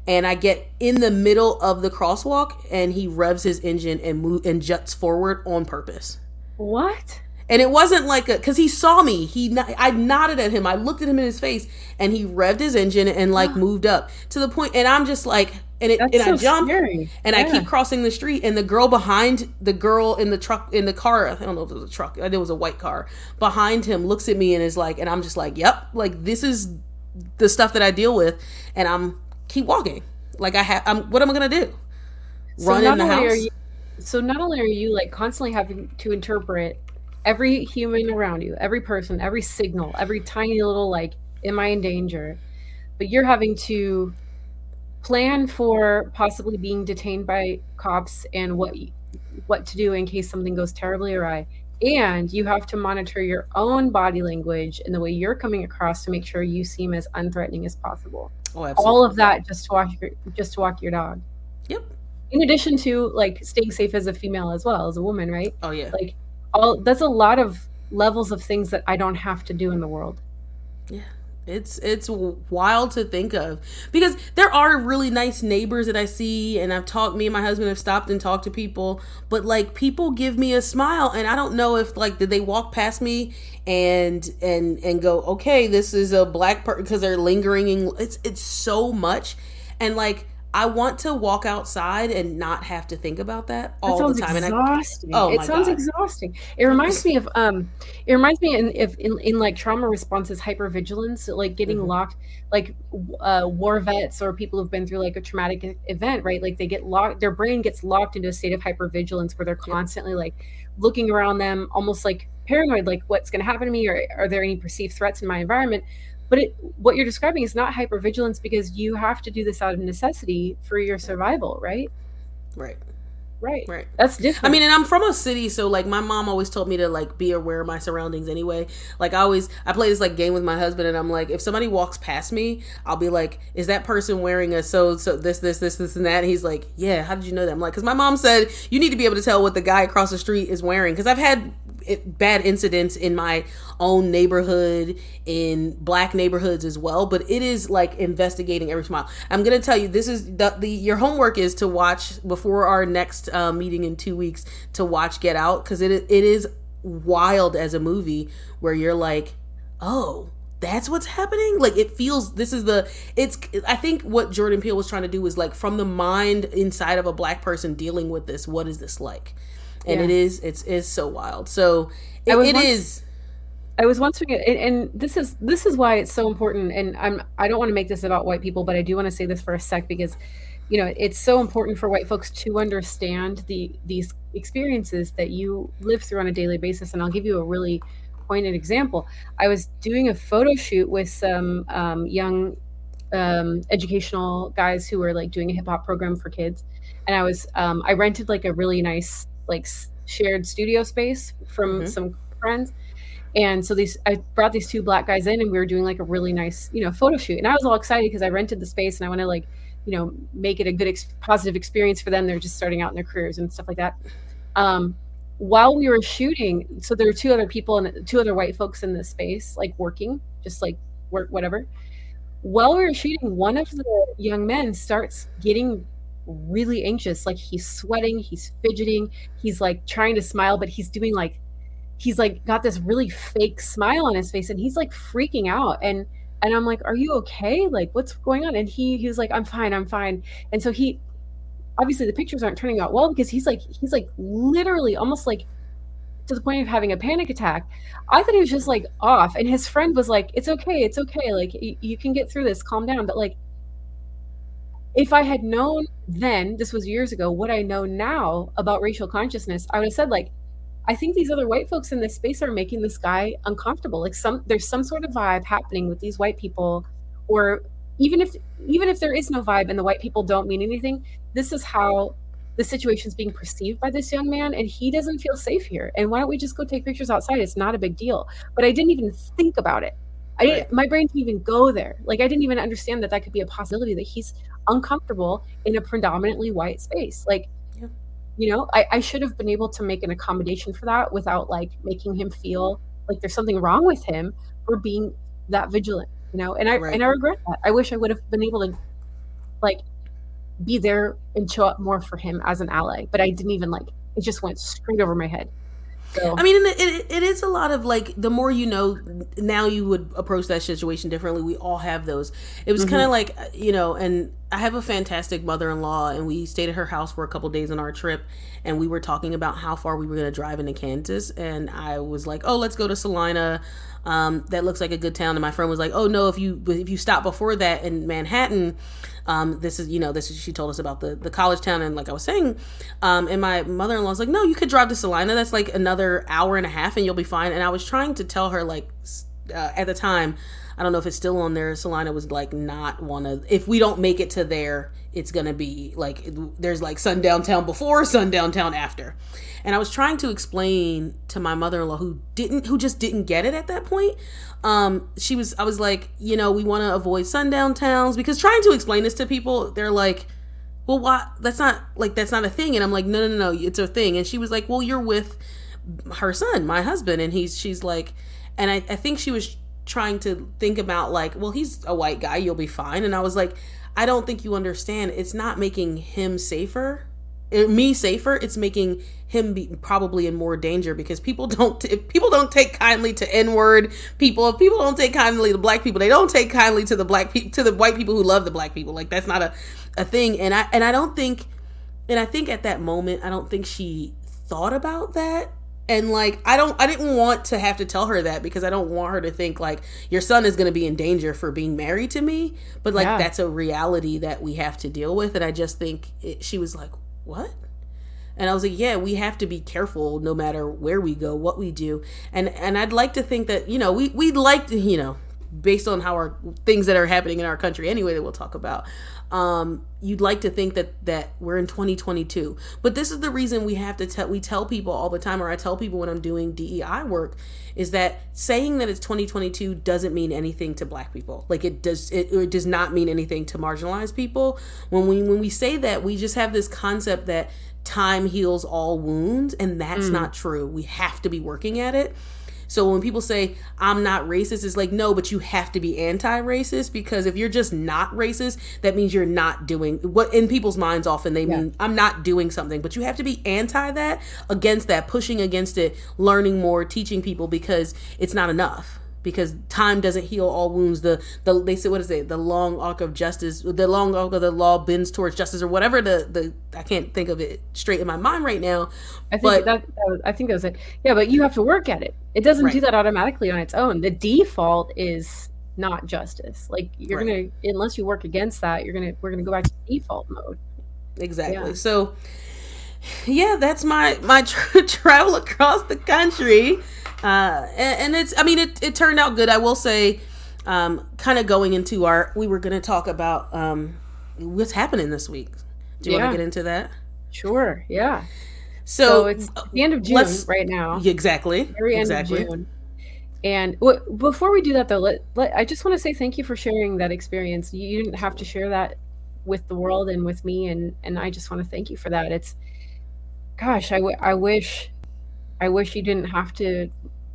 And I get in the middle of the crosswalk and he revs his engine and move and juts forward on purpose. What? And it wasn't like a because he saw me. He I nodded at him. I looked at him in his face, and he revved his engine and like moved up to the point. And I'm just like, and it That's and so I jump scary. and yeah. I keep crossing the street and the girl behind the girl in the truck in the car I don't know if it was a truck it was a white car behind him looks at me and is like and I'm just like yep like this is the stuff that I deal with and I'm keep walking. Like I have I'm what am I gonna do? So run in the house. you, so not only are you like constantly having to interpret every human around you every person every signal every tiny little like am I in danger? But you're having to plan for possibly being detained by cops and what what to do in case something goes terribly awry. And you have to monitor your own body language and the way you're coming across to make sure you seem as unthreatening as possible oh, all of that just to walk your, just to walk your dog. Yep. In addition to like staying safe as a female as well as a woman right? Oh yeah. Like all that's a lot of levels of things that i don't have to do in the world. Yeah it's it's wild to think of. Because there are really nice neighbors that I see and I've talked me and my husband have stopped and talked to people but like people give me a smile and I don't know if like did they walk past me and and and go okay this is a black person because they're lingering in it's it's so much. And like I want to walk outside and not have to think about that all that the time. Exhausting. And I, oh, it sounds God. exhausting. It reminds me of um, it reminds me in if in, in like trauma responses, hypervigilance, like getting mm-hmm. locked, like uh, war vets or people who've been through like a traumatic event, right? Like they get locked, their brain gets locked into a state of hypervigilance where they're constantly like looking around them, almost like paranoid, like what's going to happen to me, or are there any perceived threats in my environment? But it, what you're describing is not hypervigilance because you have to do this out of necessity for your survival right? Right right. Right. That's different. I mean and i'm from a city so like my mom always told me to like be aware of my surroundings anyway. Like i always i play this like game with my husband and i'm like if somebody walks past me i'll be like is that person wearing a so so this this this this and that? And he's like yeah how did you know that? I'm like because my mom said you need to be able to tell what the guy across the street is wearing because i've had it, bad incidents in my own neighborhood in black neighborhoods as well but it is like investigating every smile. I'm gonna tell you this is the, the your homework is to watch before our next uh, meeting in two weeks to watch get out because it, it is wild as a movie where you're like oh that's what's happening like it feels this is the it's i think what jordan peele was trying to do was like from the mind inside of a black person dealing with this what is this like and yeah. it is it's is so wild. So it, it once, is. I was wondering, and, and this is this is why it's so important. And I'm I don't want to make this about white people, but I do want to say this for a sec because you know it's so important for white folks to understand the these experiences that you live through on a daily basis and i'll give you a really pointed example. I was doing a photo shoot with some um, young um, educational guys who were like doing a hip hop program for kids, and I was um, I rented like a really nice like shared studio space from mm-hmm. some friends. And so these, I brought these two black guys in, and we were doing like a really nice, you know, photo shoot. And I was all excited because I rented the space, and I want to like, you know, make it a good, ex- positive experience for them. They're just starting out in their careers and stuff like that. Um, while we were shooting, so there were two other people and two other white folks in the space, like working, just like work, whatever. While we were shooting, one of the young men starts getting really anxious. Like he's sweating, he's fidgeting, he's like trying to smile, but he's doing like he's like got this really fake smile on his face and he's like freaking out. And and I'm like, Are you okay? Like, what's going on? And he he was like, I'm fine, I'm fine. And so he obviously the pictures aren't turning out well because he's like he's like literally almost like to the point of having a panic attack. I thought he was just like off, and his friend was like, "It's okay, it's okay. Like y- you can get through this. Calm down." But like if I had known then, this was years ago, what I know now about racial consciousness, I would have said like, I think these other white folks in this space are making this guy uncomfortable. Like some there's some sort of vibe happening with these white people, or even if even if there is no vibe and the white people don't mean anything, this is how the situation is being perceived by this young man and he doesn't feel safe here. And why don't we just go take pictures outside? It's not a big deal. But I didn't even think about it. I didn't, my brain didn't even go there. Like I didn't even understand that that could be a possibility that he's uncomfortable in a predominantly white space. Like. You know, I, I should have been able to make an accommodation for that without like making him feel like there's something wrong with him for being that vigilant. You know, and I right. and I regret that. I wish I would have been able to like be there and show up more for him as an ally, but I didn't even like it just went straight over my head. So. I mean, it, it is a lot of like the more you know, now you would approach that situation differently. We all have those. It was mm-hmm. kind of like you know, and I have a fantastic mother-in-law, and we stayed at her house for a couple days on our trip, and we were talking about how far we were going to drive into Kansas, and I was like, "Oh, let's go to Salina. Um, that looks like a good town." And my friend was like, "Oh no, if you if you stop before that in Manhattan." Um, this is, you know, this is, she told us about the, the college town. And like I was saying, um, and my mother in law was like, no, you could drive to Salina. That's like another hour and a half and you'll be fine. And I was trying to tell her, like, uh, at the time, I don't know if it's still on there. Salina was like not one of if we don't make it to there, it's gonna be like there's like sundown town before, sundown town after. And I was trying to explain to my mother-in-law who didn't who just didn't get it at that point. Um, she was I was like, you know, we want to avoid sundown towns because trying to explain this to people, they're like, well, why? That's not like that's not a thing. And I'm like, no, no, no, no, it's a thing. And she was like, well, you're with her son, my husband, and he's she's like, and I, I think she was trying to think about like, well, he's a white guy, you'll be fine. And I was like, I don't think you understand. It's not making him safer, eh, me safer. It's making him be probably in more danger because people don't if people don't take kindly to n-word people if people don't take kindly to black people they don't take kindly to the black people to the white people who love the black people like that's not a, a thing and i and i don't think and i think at that moment i don't think she thought about that and like i don't i didn't want to have to tell her that because i don't want her to think like your son is going to be in danger for being married to me. But like yeah. that's a reality that we have to deal with. And i just think it, she was like what? And i was like yeah we have to be careful no matter where we go what we do. And and i'd like to think that you know we we'd like to you know based on how our things that are happening in our country anyway that we'll talk about um, you'd like to think that that we're in 2022 but this is the reason we have to tell we tell people all the time or i tell people when i'm doing dei work is that saying that it's 2022 doesn't mean anything to black people. Like it does it, it does not mean anything to marginalized people. When we when we say that we just have this concept that time heals all wounds and that's mm. not true. We have to be working at it so when people say I'm not racist, it's like no, but you have to be anti-racist because if you're just not racist, that means you're not doing what in people's minds often they yeah. mean I'm not doing something, but you have to be anti that, against that, pushing against it, learning more, teaching people because it's not enough because time doesn't heal all wounds. The the they say what is it? The long arc of justice, the long arc of the law bends towards justice, or whatever. The the I can't think of it straight in my mind right now. I think but, that, that was, I think that was it. Yeah, but you have to work at it. It doesn't right. do that automatically on its own. The default is not justice. Like you're right. gonna unless you work against that, you're gonna we're gonna go back to default mode. Exactly. Yeah. So yeah, that's my my tra- travel across the country uh, and, and, it's I mean it it turned out good. I will say, um, kind of going into our we were going to talk about um, what's happening this week. Do you yeah. want to get into that? Sure. Yeah. So, so, it's the end of June right now. Exactly. Very end exactly. of June. And w- before we do that, though, let, let, I just want to say thank you for sharing that experience. You, you didn't have to share that with the world and with me, and and I just want to thank you for that. It's, gosh, I, w- I wish, I wish you didn't have to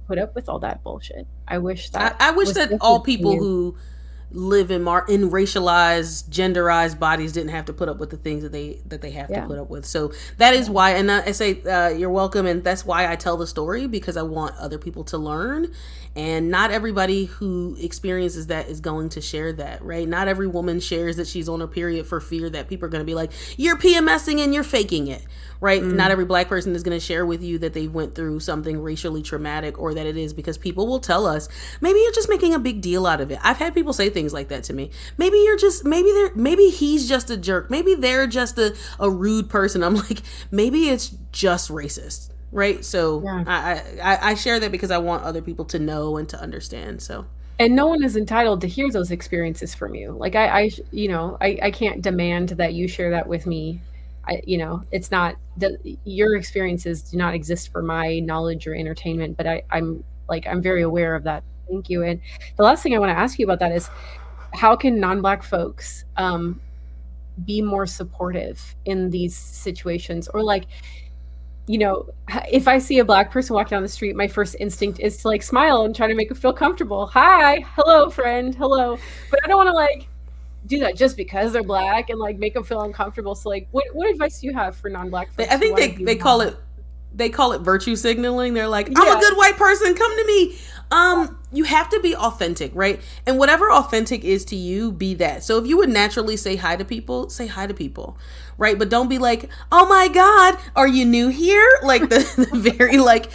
put up with all that bullshit. I wish that I, I wish that all people who live in mar- in racialized genderized bodies didn't have to put up with the things that they that they have yeah. to put up with. So that is why and i say uh, you're welcome and that's why i tell the story because i want other people to learn and not everybody who experiences that is going to share that right? Not every woman shares that she's on a period for fear that people are going to be like you're pmsing and you're faking it right? Mm. not every black person is going to share with you that they went through something racially traumatic or that it is because people will tell us maybe you're just making a big deal out of it. I've had people say things like that to me. Maybe you're just maybe they're maybe he's just a jerk. Maybe they're just a, a rude person. I'm like maybe it's just racist right? So yeah. I, I i share that because i want other people to know and to understand so. And no one is entitled to hear those experiences from you. Like i i you know i i can't demand that you share that with me. I, you know, it's not that your experiences do not exist for my knowledge or entertainment, but I, I'm like, I'm very aware of that. Thank you. And the last thing I want to ask you about that is how can non-black folks um, be more supportive in these situations or like, you know, if I see a black person walking down the street, my first instinct is to like smile and try to make them feel comfortable. Hi, hello, friend, hello. But I don't want to like do that just because they're black and like make them feel uncomfortable. So like, what what advice do you have for non-black folks? I think they they call it they call it virtue signaling. They're like, I'm yeah. a good white person, come to me. Um, you have to be authentic, right? And whatever authentic is to you, be that. So if you would naturally say hi to people, say hi to people, right? But don't be like, oh my god, are you new here? Like the, the very like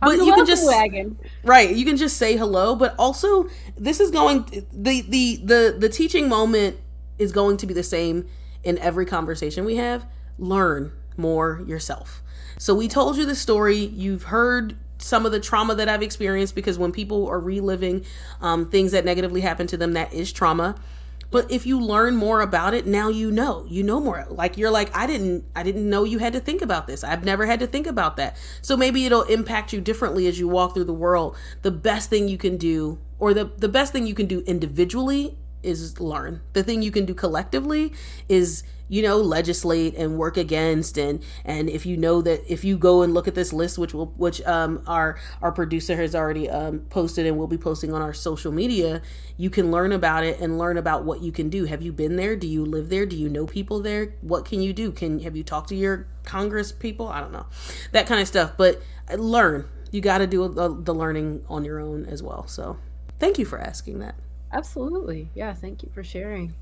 but you can just wagon. right you can just say hello but also this is going the the the the teaching moment is going to be the same in every conversation we have learn more yourself so we told you the story. You've heard some of the trauma that i've experienced because when people are reliving um, things that negatively happen to them that is trauma. But if you learn more about it now you know. You know more. Like you're like i didn't i didn't know you had to think about this. I've never had to think about that. So maybe it'll impact you differently as you walk through the world. The best thing you can do or the the best thing you can do individually is learn. The thing you can do collectively is you know legislate and work against and and if you know that if you go and look at this list which will which um our our producer has already um posted and we'll be posting on our social media you can learn about it and learn about what you can do. Have you been there? Do you live there? Do you know people there? What can you do? Can have you talked to your congress people? I don't know. That kind of stuff but uh, learn. You got to do the, the learning on your own as well. So thank you for asking that absolutely yeah thank you for sharing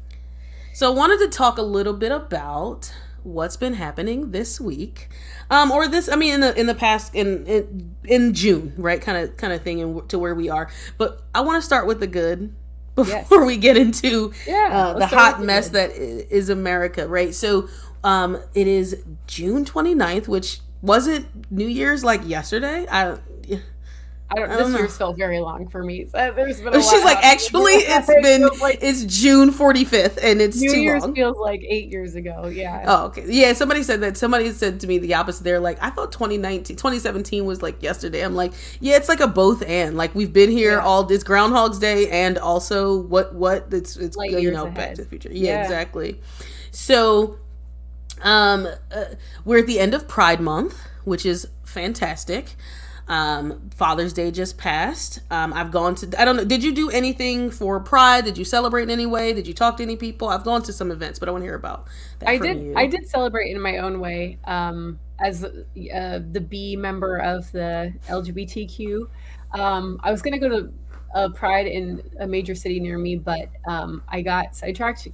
so I wanted to talk a little bit about what's been happening this week, um, or this. I mean, in the in the past in in, in June, right? Kind of kind of thing, and to where we are. But I want to start with the good before yes. we get into yeah, uh, the hot mess good. that is America, right? So um, it is June 29th, which wasn't New Year's like yesterday. I I don't. I don't this know. year's felt very long for me. So there's been. A She's like, actually, it's been like, it's June 45th, and it's New too Year's long. feels like eight years ago. Yeah. Oh, okay. Yeah. Somebody said that. Somebody said to me the opposite. They're like, I thought 2019, 2017 was like yesterday. I'm like, yeah, it's like a both and. Like we've been here yeah. all. It's Groundhog's Day, and also what what it's it's like you know ahead. Back to the Future. Yeah, yeah. exactly. So, um, uh, we're at the end of Pride Month, which is fantastic. Um, Father's Day just passed. Um, I've gone to, I don't know, did you do anything for Pride? Did you celebrate in any way? Did you talk to any people? I've gone to some events, but I want to hear about that. I did, you. I did celebrate in my own way um, as uh, the B member of the LGBTQ. Um, I was going to go to a Pride in a major city near me, but um, I got sidetracked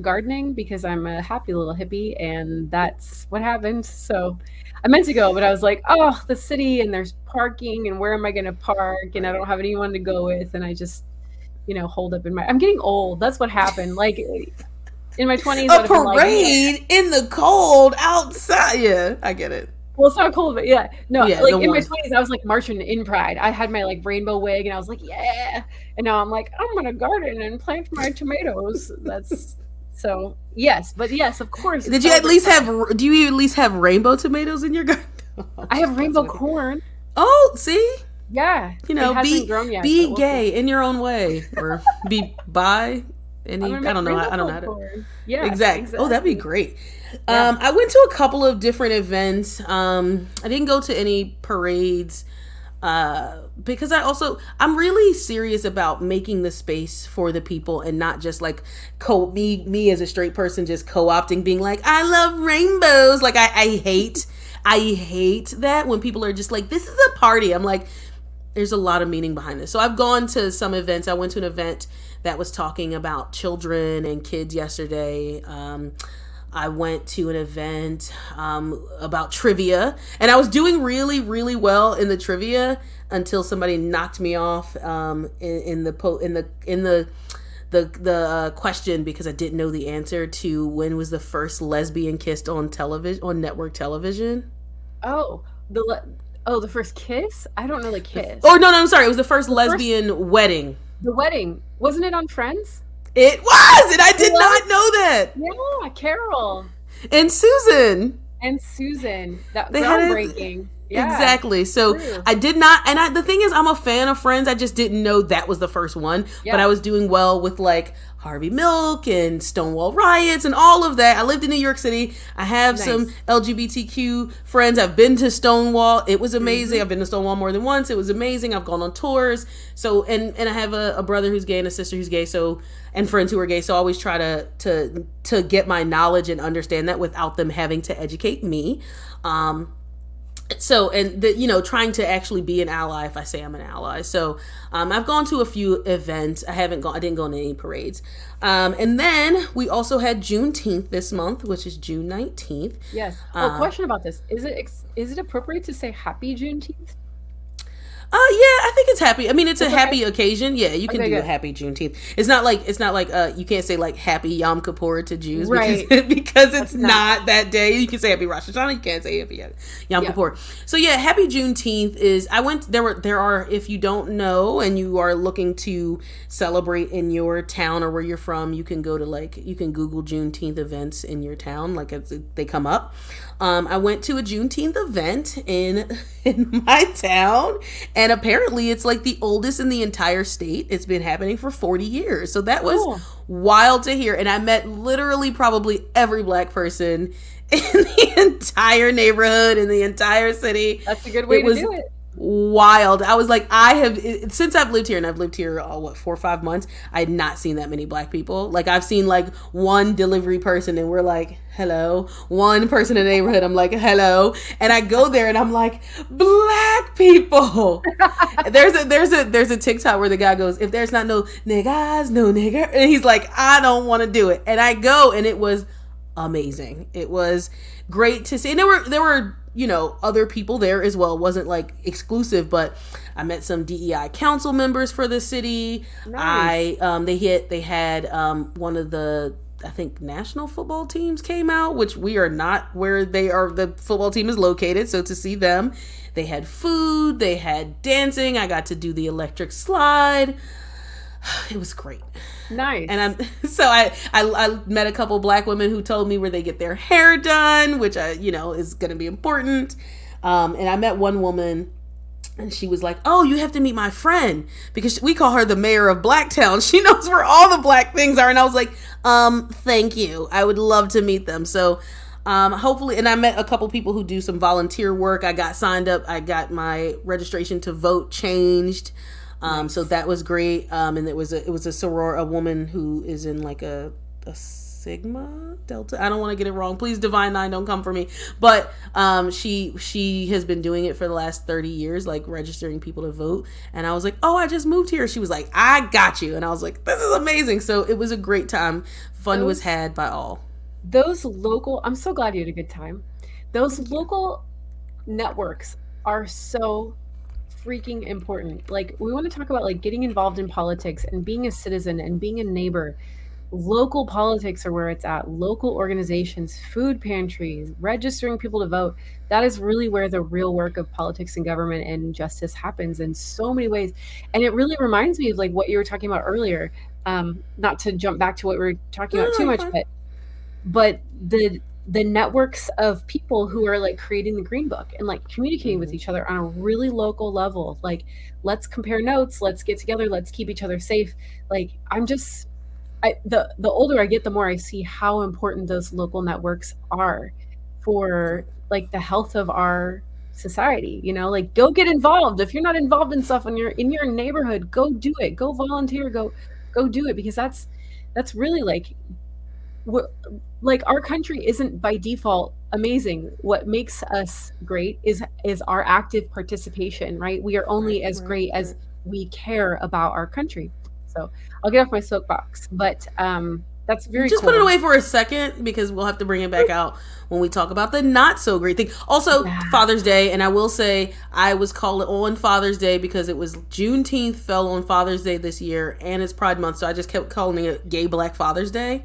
gardening because I'm a happy little hippie, and that's what happened. So I meant to go, but I was like, oh, the city and there's parking and where am I going to park? And I don't have anyone to go with. And I just, you know, hold up in my, I'm getting old. That's what happened. Like in my 20s, a parade like, in the cold outside. Yeah, I get it. Well, it's not cold, but yeah, no. Yeah, like in my twenties, I was like marching in Pride. I had my like rainbow wig, and I was like, yeah. And now I'm like, I'm gonna garden and plant my tomatoes. That's so yes, but yes, of course. Did you at least have? Do you at least have rainbow tomatoes in your garden? I have rainbow corn. Oh, see. Yeah, you know, be yet, be we'll gay see. in your own way, or be bi. Any, I don't know. I, I, don't know how to. Yeah, exactly. exactly. Oh, that'd be great. Yeah. Um, I went to a couple of different events. Um, I didn't go to any parades uh, because I also I'm really serious about making the space for the people and not just like co me me as a straight person just co-opting being like I love rainbows. Like I, I hate I hate that when people are just like this is a party. I'm like there's a lot of meaning behind this. So I've gone to some events. I went to an event that was talking about children and kids yesterday. Um, I went to an event um, about trivia, and I was doing really, really well in the trivia until somebody knocked me off um, in, in, the po- in the in the the the uh, question because I didn't know the answer to when was the first lesbian kissed on television on network television. Oh, the le- oh the first kiss? I don't know the kiss. oh no, no, I'm sorry. It was the first the lesbian first, wedding. The wedding wasn't it on Friends? It was, and I did not know that. Yeah, Carol and Susan and Susan. That they groundbreaking. Yeah, exactly. So true. I did not, and I, the thing is, I'm a fan of Friends. I just didn't know that was the first one. Yeah. But I was doing well with like Harvey Milk and Stonewall riots and all of that. I lived in New York City. I have nice. some LGBTQ friends. I've been to Stonewall. It was amazing. Mm-hmm. I've been to Stonewall more than once. It was amazing. I've gone on tours. So and and I have a, a brother who's gay and a sister who's gay. So and friends who are gay. So I always try to to to get my knowledge and understand that without them having to educate me. Um, so and the you know trying to actually be an ally if i say i'm an ally. So um, i've gone to a few events. I haven't gone i didn't go to any parades. Um, and then we also had juneteenth this month which is june 19th yes. Oh uh, question about this. Is it is it appropriate to say happy juneteenth uh, yeah, I think it's happy. I mean, it's, a happy occasion. Yeah, you can okay, do good. a happy Juneteenth. It's not like it's not like uh you can't say like happy Yom Kippur to Jews right. because, because it's not. not. that day. You can say happy Rosh Hashanah. You can't say happy Yom yeah. Kippur. So yeah, happy Juneteenth is. I went there. Were there are if you don't know and you are looking to celebrate in your town or where you're from, you can go to like you can Google Juneteenth events in your town. Like they come up. Um, I went to a Juneteenth event in in my town, and apparently it's like the oldest in the entire state. It's been happening for 40 years. So that was cool. wild to hear. And I met literally probably every black person in the entire neighborhood, in the entire city. That's a good way it to was, do it wild. I was like, I have since I've lived here and I've lived here all what four or five months. I had not seen that many black people. Like I've seen like one delivery person, and we're like, hello. One person in the neighborhood, I'm like, hello. And I go there and I'm like, black people. there's a there's a there's a TikTok where the guy goes, if there's not no niggas, no nigger, and he's like, I don't want to do it. And I go, and it was amazing. It was great to see. And there were there were you know other people there as well. It wasn't like exclusive, but I met some DEI council members for the city. Nice. I um they hit they had um one of the I think national football teams came out, which we are not where they are the football team is located. So to see them, they had food, they had dancing. I got to do the electric slide. It was great. Nice. And I'm so I, I I met a couple black women who told me where they get their hair done, which I you know is going to be important. Um, and I met one woman and she was like, "Oh, you have to meet my friend because we call her the mayor of Blacktown. She knows where all the black things are." And I was like, "Um, thank you. I would love to meet them." So, um, hopefully, and I met a couple people who do some volunteer work. I got signed up. I got my registration to vote changed. Um, nice. so that was great. Um, and it was a it was a soror, a woman who is in like a a sigma delta? I don't want to get it wrong. Please divine nine don't come for me. But um she she has been doing it for the last 30 years like registering people to vote. And i was like oh i just moved here. She was like i got you. And i was like this is amazing. So it was a great time. Fun those, was had by all. Those local i'm so glad you had a good time. Those local networks are so freaking important. Like we want to talk about like getting involved in politics and being a citizen and being a neighbor. local politics are where it's at. Local organizations food pantries registering people to vote. That is really where the real work of politics and government and justice happens in so many ways. And it really reminds me of like what you were talking about earlier. Um not to jump back to what we are talking about too much but but the the networks of people who are like creating the green book and like communicating mm-hmm. with each other on a really local level like let's compare notes let's get together let's keep each other safe like i'm just I, the the older I get, the more I see how important those local networks are for like the health of our society. You know, like go get involved. If you're not involved in stuff in your in your neighborhood, go do it. Go volunteer. Go go do it because that's that's really like like our country isn't by default amazing. What makes us great is is our active participation right? We are only as great as we care about our country. So I'll get off my soapbox. But um, that's very just cool. put it away for a second because we'll have to bring it back out when we talk about the not so great thing. Also, yeah. Father's Day, and I will say I was called on Father's Day because it was Juneteenth fell on Father's Day this year, and it's Pride Month, so I just kept calling it Gay Black Father's Day.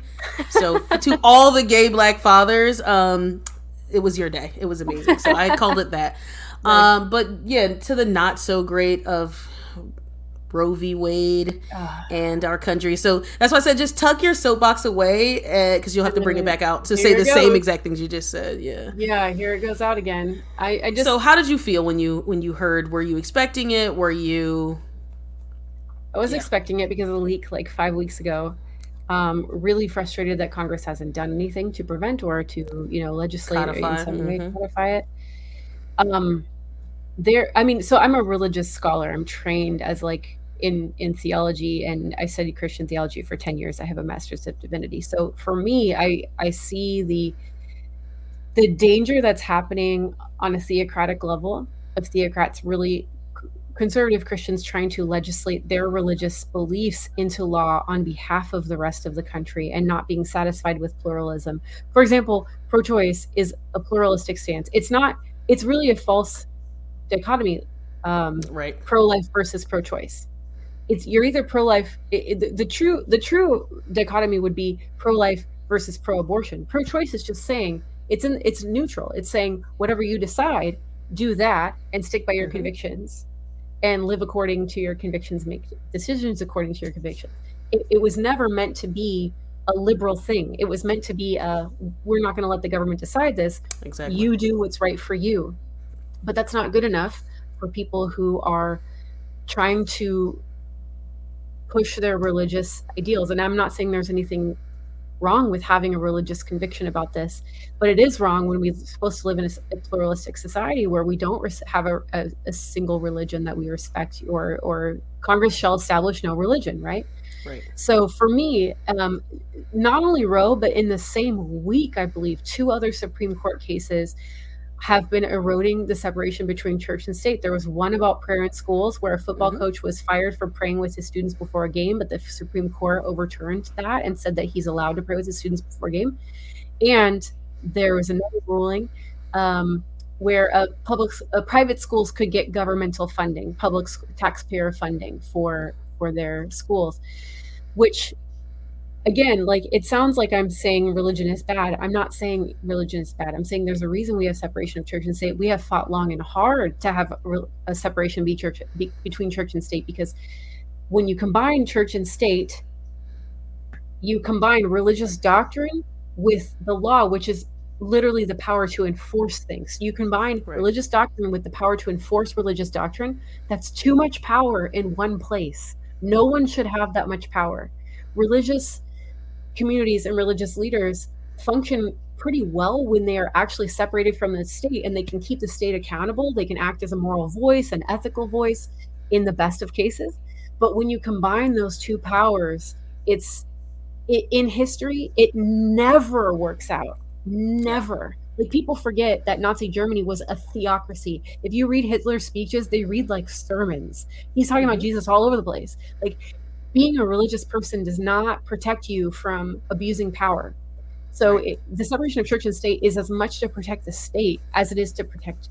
So to all the gay black fathers, um, it was your day. It was amazing. So I called it that. Um, but yeah, to the not so great of Roe v. Wade uh, and our country. So that's why I said just tuck your soapbox away because uh, you'll have to bring it back out to say the goes. same exact things you just said. Yeah. Yeah. Here it goes out again. I, I just. So how did you feel when you when you heard? Were you expecting it? Were you? I was yeah. expecting it because of the leak like five weeks ago. Um, really frustrated that Congress hasn't done anything to prevent or to you know legislate codify. in some mm-hmm. way codify it. Um, there, I mean, so I'm a religious scholar. I'm trained as like in in theology and I studied Christian theology for 10 years. I have a master's of divinity. So for me, I I see the the danger that's happening on a theocratic level of theocrats really conservative Christians trying to legislate their religious beliefs into law on behalf of the rest of the country and not being satisfied with pluralism. For example, pro choice is a pluralistic stance. It's not, it's really a false dichotomy. Um, right. Pro life versus pro choice it's you're either pro-life it, the, the true the true dichotomy would be pro-life versus pro-abortion. Pro-choice is just saying it's in it's neutral. It's saying whatever you decide do that and stick by your mm-hmm. convictions and live according to your convictions make decisions according to your convictions. It, it was never meant to be a liberal thing. It was meant to be a we're not going to let the government decide this. Exactly. You do what's right for you. But that's not good enough for people who are trying to push their religious ideals. And I'm not saying there's anything wrong with having a religious conviction about this, but it is wrong when we're supposed to live in a, pluralistic society where we don't res- have a, a, a, single religion that we respect, or or Congress shall establish no religion, right? Right. So for me, um, not only Roe, but in the same week, I believe two other Supreme Court cases have been eroding the separation between church and state. There was one about prayer in schools where a football mm-hmm. coach was fired for praying with his students before a game, but the Supreme Court overturned that and said that he's allowed to pray with his students before a game. And there was another ruling um, where a public, a private schools could get governmental funding, public taxpayer funding for for their schools, which again, like it sounds like I'm saying religion is bad. I'm not saying religion is bad. I'm saying there's a reason we have separation of church and state. We have fought long and hard to have a, separation be church, be, between church and state because when you combine church and state, you combine religious doctrine with the law, which is literally the power to enforce things. You combine right. religious doctrine with the power to enforce religious doctrine. That's too much power in one place. No one should have that much power. Religious communities and religious leaders function pretty well when they are actually separated from the state and they can keep the state accountable. They can act as a moral voice, an ethical voice in the best of cases. But when you combine those two powers, it's it, in history, it never works out. Never. Like people forget that Nazi Germany was a theocracy. If you read Hitler's speeches, they read like sermons. He's talking about mm-hmm. Jesus all over the place. Like being a religious person does not protect you from abusing power. So it, the separation of church and state is as much to protect the state as it is to protect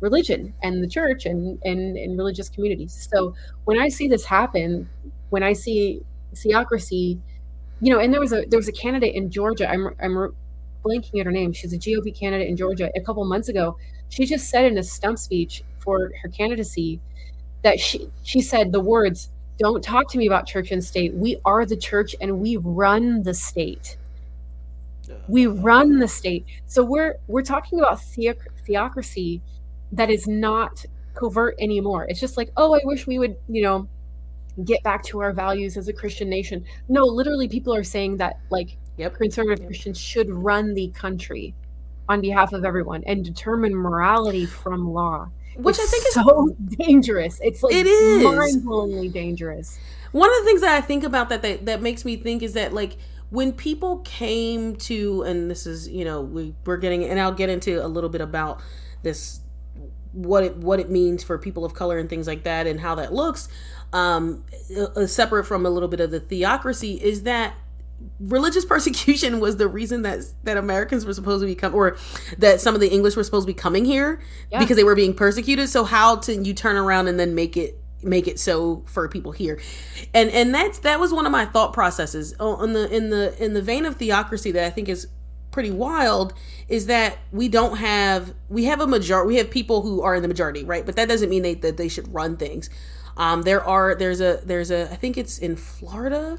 religion and the church and, and, and religious communities. So when I see this happen, when I see theocracy you know, and there was a there was a candidate in Georgia. I'm I'm blanking at her name. She's a GOP candidate in Georgia. A couple months ago, she just said in a stump speech for her candidacy that she she said the words, "Don't talk to me about church and state. We are the church and we run the state." We run the state. So we're we're talking about theoc- theocracy that is not covert anymore. It's just like, oh, I wish we would, you know, get back to our values as a Christian nation. No, literally, people are saying that like yep. conservative yep. Christians should run the country on behalf of everyone and determine morality from law. Which it's I think is so dangerous. It's like it is mind-blowingly dangerous. One of the things that I think about that, that that makes me think is that like when people came to and this is you know we we're getting and I'll get into a little bit about this what it what it means for people of color and things like that and how that looks um uh, separate from a little bit of the theocracy is that religious persecution was the reason that that Americans were supposed to become or that some of the English were supposed to be coming here yeah. because they were being persecuted. So how to you turn around and then make it make it so for people here. And and that's that was one of my thought processes. On the in the in the vein of theocracy that i think is pretty wild is that we don't have we have a majority we have people who are in the majority right? But that doesn't mean they, that they should run things. Um there are there's a there's a i think it's in florida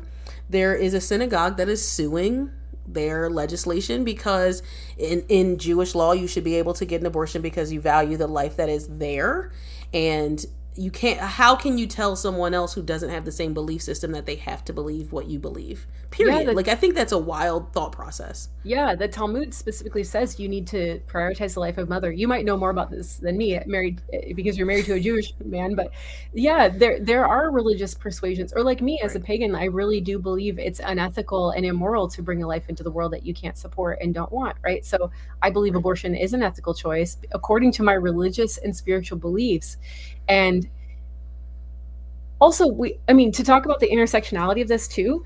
there is a synagogue that is suing their legislation because in in Jewish law you should be able to get an abortion because you value the life that is there. And you can't how can you tell someone else who doesn't have the same belief system that they have to believe what you believe? Period. Yeah, the, like i think that's a wild thought process. Yeah the talmud specifically says you need to prioritize the life of mother. You might know more about this than me married because you're married to a jewish man but yeah there there are religious persuasions. Or like me as right. a pagan i really do believe it's unethical and immoral to bring a life into the world that you can't support and don't want right? So i believe right. abortion is an ethical choice. According to my religious and spiritual beliefs and also we i mean to talk about the intersectionality of this too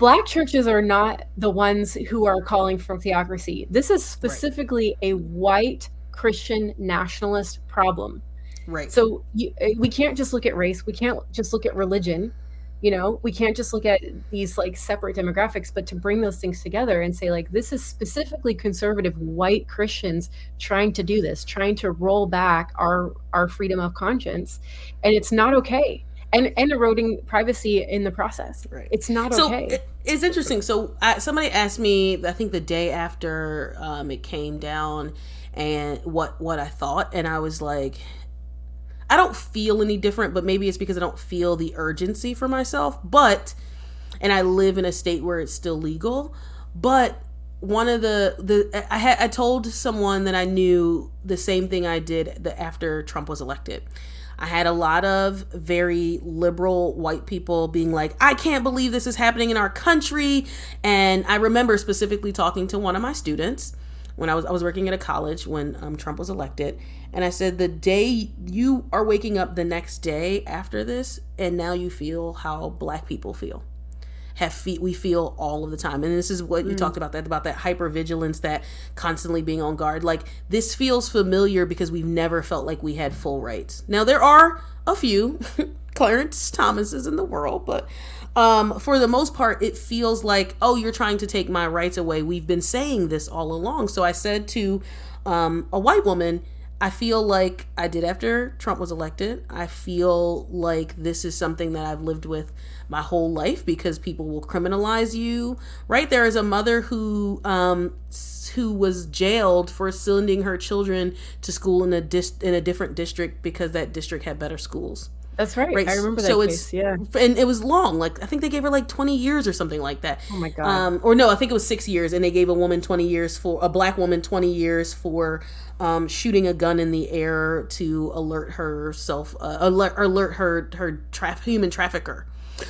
black churches are not the ones who are calling for theocracy. This is specifically right. a white christian nationalist problem. Right. So you, eh, we can't just look at race we can't just look at religion you know we can't just look at these like separate demographics but to bring those things together and say like this is specifically conservative white christians trying to do this trying to roll back our our freedom of conscience and it's not okay. And and eroding privacy in the process. Right. It's not so okay. it's interesting. So I, somebody asked me i think the day after um, it came down and what what i thought and i was like I don't feel any different, but maybe it's because I don't feel the urgency for myself. But, and I live in a state where it's still legal. But one of the the I had I told someone that I knew the same thing I did the, after Trump was elected. I had a lot of very liberal white people being like, I can't believe this is happening in our country. And I remember specifically talking to one of my students when I was I was working at a college when um, Trump was elected, and I said, the day you are waking up the next day after this, and now you feel how black people feel. Have feet we feel all of the time. And this is what you mm. talked about that about that hyper vigilance, that constantly being on guard. Like this feels familiar because we've never felt like we had full rights. Now there are a few Clarence Thomases in the world, but um, for the most part, it feels like, oh, you're trying to take my rights away. We've been saying this all along. So I said to um, a white woman, I feel like I did after Trump was elected. I feel like this is something that I've lived with my whole life because people will criminalize you. Right there is a mother who um, who was jailed for sending her children to school in a dis- in a different district because that district had better schools. That's right. right? I remember that so case. It's, yeah, and it was long. Like I think they gave her like twenty years or something like that. Oh my god. Um, or no, I think it was six years, and they gave a woman twenty years for a black woman twenty years for um, shooting a gun in the air to alert herself, uh, alert alert her her tra- human trafficker.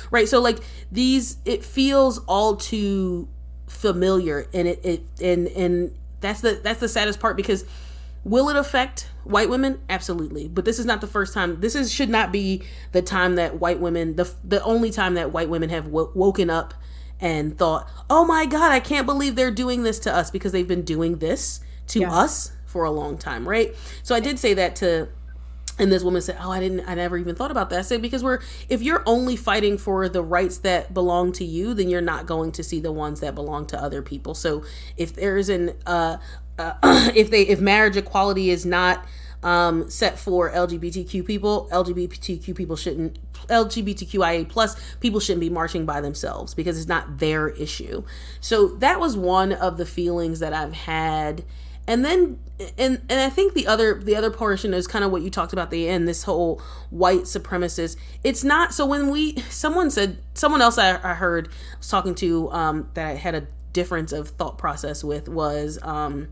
Right. So like these, it feels all too familiar, and it it and and that's the that's the saddest part because Will it affect white women? Absolutely. But this is not the first time. This is should not be the time that white women the the only time that white women have w- woken up and thought, "Oh my god, I can't believe they're doing this to us because they've been doing this to yeah. us for a long time, right?" So I did say that to and this woman said, "Oh, I didn't. I never even thought about that." I said, "Because we're if you're only fighting for the rights that belong to you, then you're not going to see the ones that belong to other people. So if there's an uh, uh if they if marriage equality is not um, set for LGBTQ people, LGBTQ people shouldn't LGBTQIA plus people shouldn't be marching by themselves because it's not their issue. So that was one of the feelings that I've had and then and and I think the other the other portion is kind of what you talked about the end this whole white supremacist it's not so when we someone said someone else I, I heard was talking to um that I had a difference of thought process with was um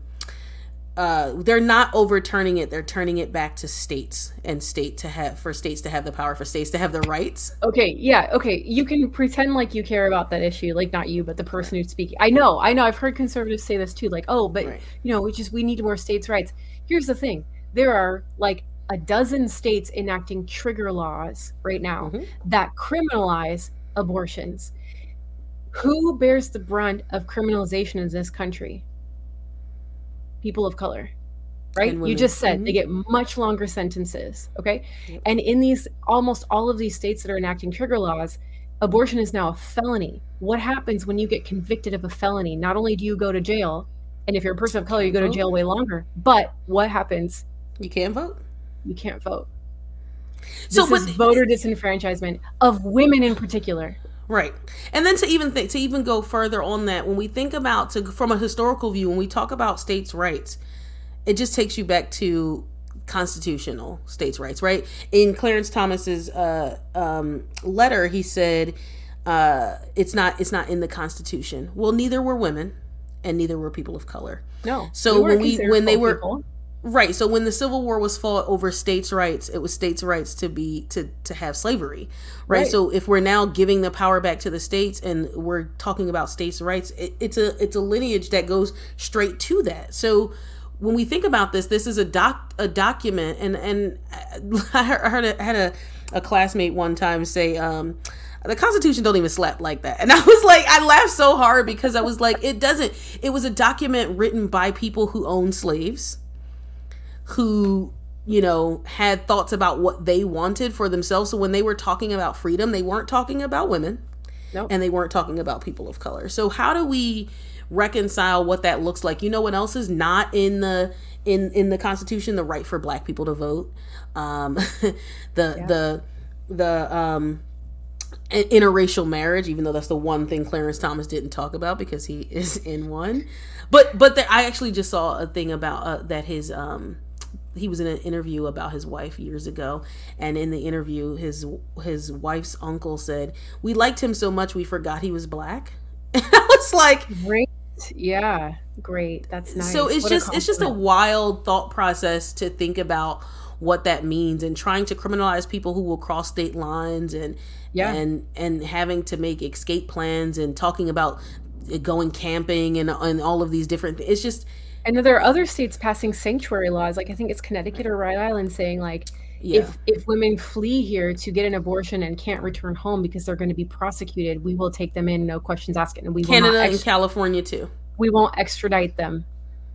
uh, they're not overturning it. They're turning it back to states and state to have for states to have the power for states to have the rights. Okay yeah okay. You can pretend like you care about that issue like not you but the person who's speaking. I know i know i've heard conservatives say this too like oh but right. you know we just we need more states rights. Here's the thing there are like a dozen states enacting trigger laws right now mm-hmm. that criminalize abortions. Who bears the brunt of criminalization in this country people of color right? You just said mm-hmm. they get much longer sentences okay? Yep. and in these almost all of these states that are enacting trigger laws abortion is now a felony. What happens when you get convicted of a felony? Not only do you go to jail and if you're a person of color you go to jail way longer but what happens? You can't vote. You can't vote. So this is voter disenfranchisement of women in particular Right. And then to even think to even go further on that, when we think about to from a historical view, when we talk about states' rights, it just takes you back to constitutional states' rights, right? In Clarence Thomas's uh, um, letter, he said uh, it's not it's not in the Constitution. Well, neither were women, and neither were people of color. No. So we when we when they were people. Right. So when the Civil War was fought over states' rights, it was states' rights to be to to have slavery. Right? right. So if we're now giving the power back to the states and we're talking about states' rights, it, it's a it's a lineage that goes straight to that. So when we think about this, this is a doc a document, and and I heard a, I had a a classmate one time say. um the constitution don't even slap like that and i was like i laughed so hard because i was like it doesn't it was a document written by people who owned slaves who you know had thoughts about what they wanted for themselves. So when they were talking about freedom they weren't talking about women. Nope. and they weren't talking about people of color. So how do we reconcile what that looks like? You know what else is not in the in in the constitution? The right for black people to vote. Um the yeah. the the um interracial marriage even though that's the one thing clarence thomas didn't talk about because he is in one. But but the, i actually just saw a thing about uh, that his um he was in an interview about his wife years ago and in the interview his his wife's uncle said we liked him so much we forgot he was black. And i was like great. Yeah great. That's nice. so it's what just it's just a wild thought process to think about what that means and trying to criminalize people who will cross state lines and yeah. and and having to make escape plans and talking about eh, going camping and and all of these different things it's just and there are other states passing sanctuary laws, like I think it's Connecticut or Rhode Island, saying like yeah. if if women flee here to get an abortion and can't return home because they're going to be prosecuted, we will take them in, no questions asked, and we Canada will and California too. We won't extradite them.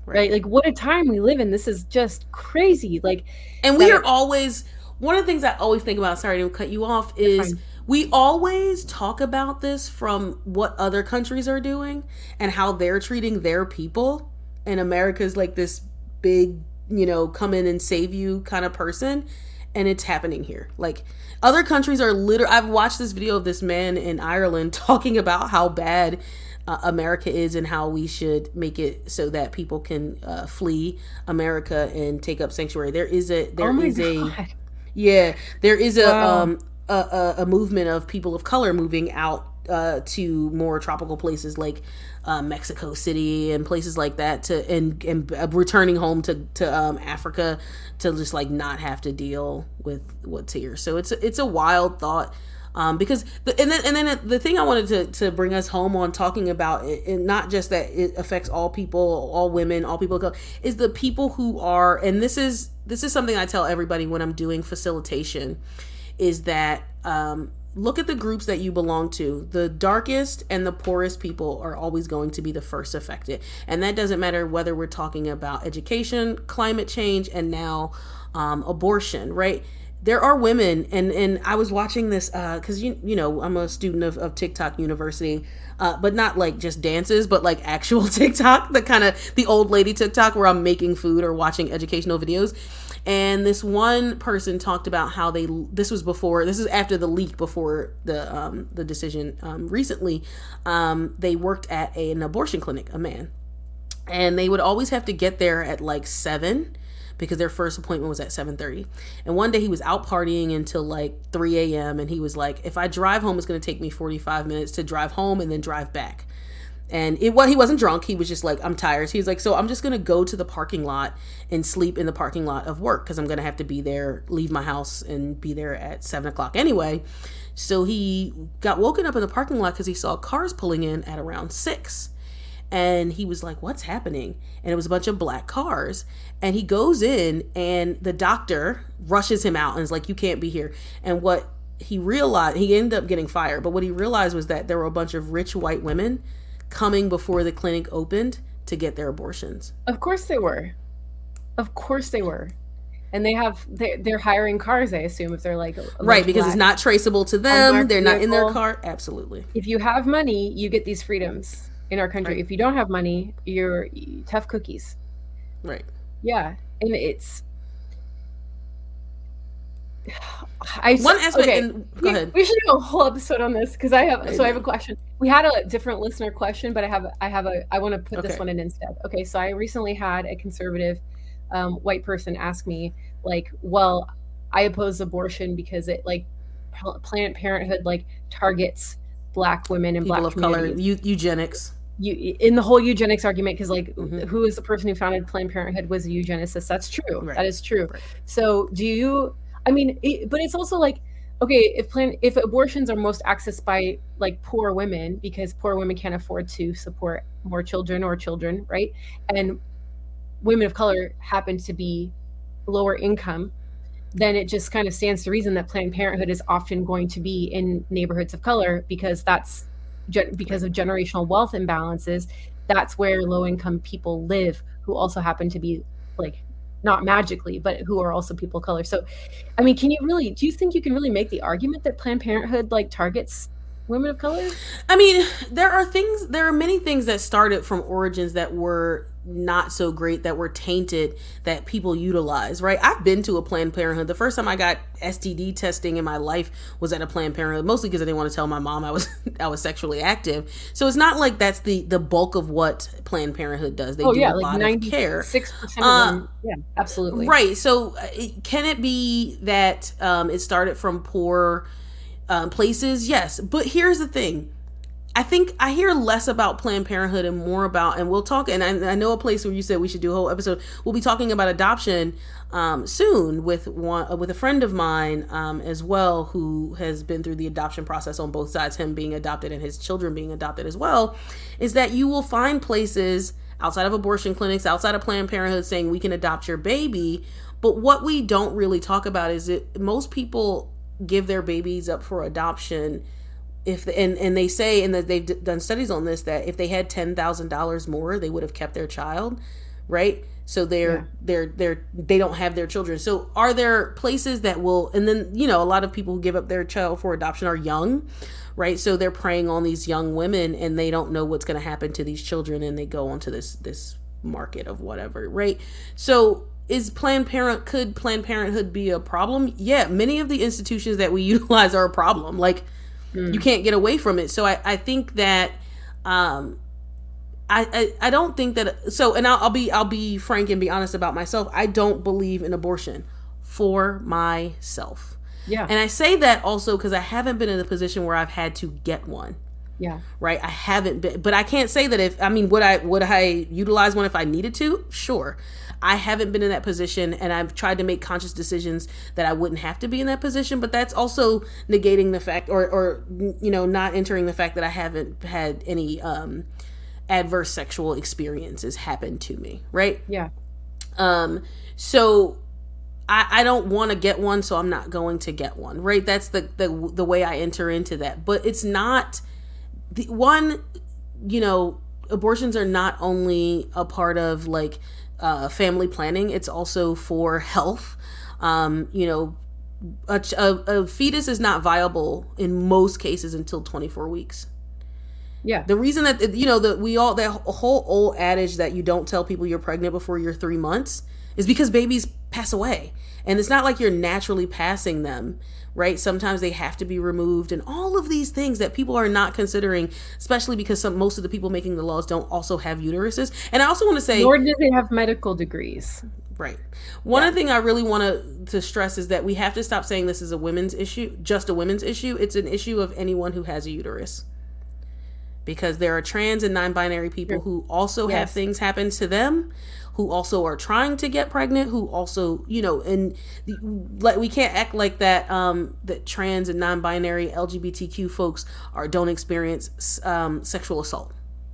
Right. right. Like what a time we live in. This is just crazy. Like And we are always one of the things I always think about, sorry to cut you off, is we always talk about this from what other countries are doing and how they're treating their people and America's like this big, you know, come in and save you kind of person. And it's happening here. Like other countries are literally. I've watched this video of this man in Ireland talking about how bad uh, America is and how we should make it so that people can uh, flee America and take up sanctuary. There is a there oh is God. a yeah there is a wow. um a, a, movement of people of color moving out uh, to more tropical places like uh, Mexico City and places like that to and and returning home to to um, Africa to just like not have to deal with what's here. So it's it's a wild thought. Um, because the, and then and then the thing I wanted to, to bring us home on talking about it, and not just that it affects all people, all women, all people, is the people who are, and this is this is something I tell everybody when I'm doing facilitation, is that um, look at the groups that you belong to. The darkest and the poorest people are always going to be the first affected. And that doesn't matter whether we're talking about education, climate change, and now um, abortion, right? There are women, and, and I was watching this because, uh, you, you know, I'm a student of, of TikTok University. Uh, but not like just dances, but like actual TikTok, the kind of the old lady TikTok where I'm making food or watching educational videos and this one person talked about how they this was before this is after the leak before the um, the decision um, recently um, they worked at a, an abortion clinic a man. And they would always have to get there at like 7 because their first appointment was at 7.30 and one day he was out partying until like 3 a.m and he was like if i drive home it's going to take me 45 minutes to drive home and then drive back and it what he wasn't drunk. He was just like i'm tired. He's like so i'm just gonna go to the parking lot and sleep in the parking lot of work because i'm gonna have to be there leave my house and be there at seven o'clock anyway. So he got woken up in the parking lot because he saw cars pulling in at around six. And he was like what's happening? And it was a bunch of black cars. And he goes in and the doctor rushes him out and is like you can't be here. And what he realized he ended up getting fired but what he realized was that there were a bunch of rich white women coming before the clinic opened to get their abortions. Of course they were. Of course they were. And they have they're, they're hiring cars, I assume, if they're like right because it's not traceable to them. They're not in their car. Absolutely. If you have money, you get these freedoms in our country. Right. If you don't have money, you're tough cookies. Right. Yeah, and it's I one aspect. Okay. And, go we, ahead. We should do a whole episode on this because I have. So I have a question. We had a different listener question, but I have. I have a. I want to put okay. this one in instead. Okay, so I recently had a conservative um, white person ask me, like, well, I oppose abortion because it like Planned Parenthood like targets black women and people black of color, eu- eugenics. You, in the whole eugenics argument, because like, mm-hmm. who is the person who founded Planned Parenthood was a eugenicist. That's true. Right. That is true. Right. So, do you I mean, it, but it's also like, okay, if plan if abortions are most accessed by like poor women because poor women can't afford to support more children or children, right? And women of color happen to be lower income, then it just kind of stands to reason that Planned Parenthood is often going to be in neighborhoods of color because that's because of generational wealth imbalances. That's where low income people live who also happen to be like not magically, but who are also people of color. So, I mean, can you really, do you think you can really make the argument that Planned Parenthood like targets women of color? I mean, there are things, there are many things that started from origins that were not so great that were tainted that people utilize, right? I've been to a Planned Parenthood. The first time I got STD testing in my life was at a Planned Parenthood, mostly because I didn't want to tell my mom I was I was sexually active. So it's not like that's the the bulk of what Planned Parenthood does. They oh, do yeah, a like lot of care. Six percent of them, yeah, absolutely. Right. So uh, can it be that um, it started from poor um, places? Yes, but here's the thing I think I hear less about Planned Parenthood and more about, and we'll talk. And I, I know a place where you said we should do a whole episode. We'll be talking about adoption um, soon with one uh, with a friend of mine um, as well, who has been through the adoption process on both sides, him being adopted and his children being adopted as well. Is that you will find places outside of abortion clinics, outside of Planned Parenthood, saying we can adopt your baby. But what we don't really talk about is that most people give their babies up for adoption if the, and and they say and that they've d- done studies on this that if they had ten thousand dollars more, they would have kept their child, right? So they're yeah. they're they're they don't have their children. So are there places that will? And then you know a lot of people who give up their child for adoption are young, right? So they're preying on these young women, and they don't know what's going to happen to these children, and they go onto this this market of whatever, right? So is Planned Parent could Planned Parenthood be a problem? Yeah, many of the institutions that we utilize are a problem. Like Mm. You can't get away from it. So I, I think that um I, I, I don't think that so and I'll, I'll be I'll be frank and be honest about myself. I don't believe in abortion for myself. Yeah. And I say that also because I haven't been in a position where I've had to get one. Yeah. Right. I haven't been, but I can't say that if I mean would I would I utilize one if I needed to? Sure. I haven't been in that position and I've tried to make conscious decisions that I wouldn't have to be in that position, but that's also negating the fact or or you know, not entering the fact that I haven't had any um adverse sexual experiences happen to me, right? Yeah. Um so I, I don't want to get one, so I'm not going to get one. Right? That's the the the way I enter into that. But it's not the one. You know, abortions are not only a part of like uh, family planning; it's also for health. Um, you know, a, a, a fetus is not viable in most cases until 24 weeks. Yeah. The reason that you know that we all that whole old adage that you don't tell people you're pregnant before you're 3 months is because babies pass away. And it's not like you're naturally passing them, right? Sometimes they have to be removed and all of these things that people are not considering, especially because some most of the people making the laws don't also have uteruses. And I also want to say Nor do they have medical degrees. Right. One yeah. thing I really want to to stress is that we have to stop saying this is a women's issue, just a women's issue. It's an issue of anyone who has a uterus. Because there are trans and non-binary people who also yes. have things happen to them, who also are trying to get pregnant, who also, you know, and like we can't act like that um that trans and non-binary LGBTQ folks are don't experience um sexual assault,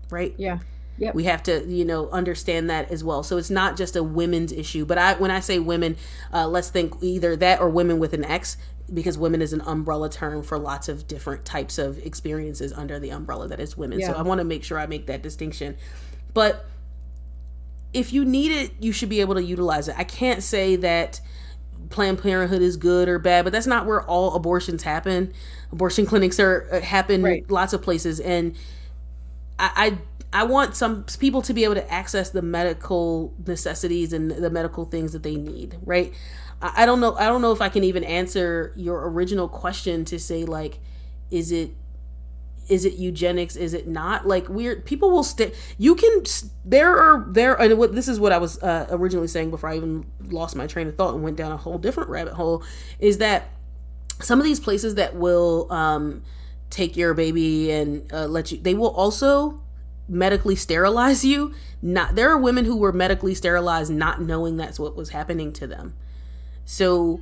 right? Yeah. Yep. We have to, you know, understand that as well. So it's not just a women's issue. But I, when I say women, uh, let's think either that or women with an X, because women is an umbrella term for lots of different types of experiences under the umbrella that is women. Yeah. So I want to make sure I make that distinction. But if you need it, you should be able to utilize it. I can't say that Planned Parenthood is good or bad, but that's not where all abortions happen. Abortion clinics are uh, happen right. lots of places, and I, I I want some people to be able to access the medical necessities and the medical things that they need, right? I, don't know. I don't know if I can even answer your original question to say like, is it is it eugenics? Is it not? Like weird people will stay you can there are there and what this is what i was uh, originally saying before i even lost my train of thought and went down a whole different rabbit hole is that some of these places that will um, take your baby and uh, let you they will also medically sterilize you. Not there are women who were medically sterilized not knowing that's what was happening to them so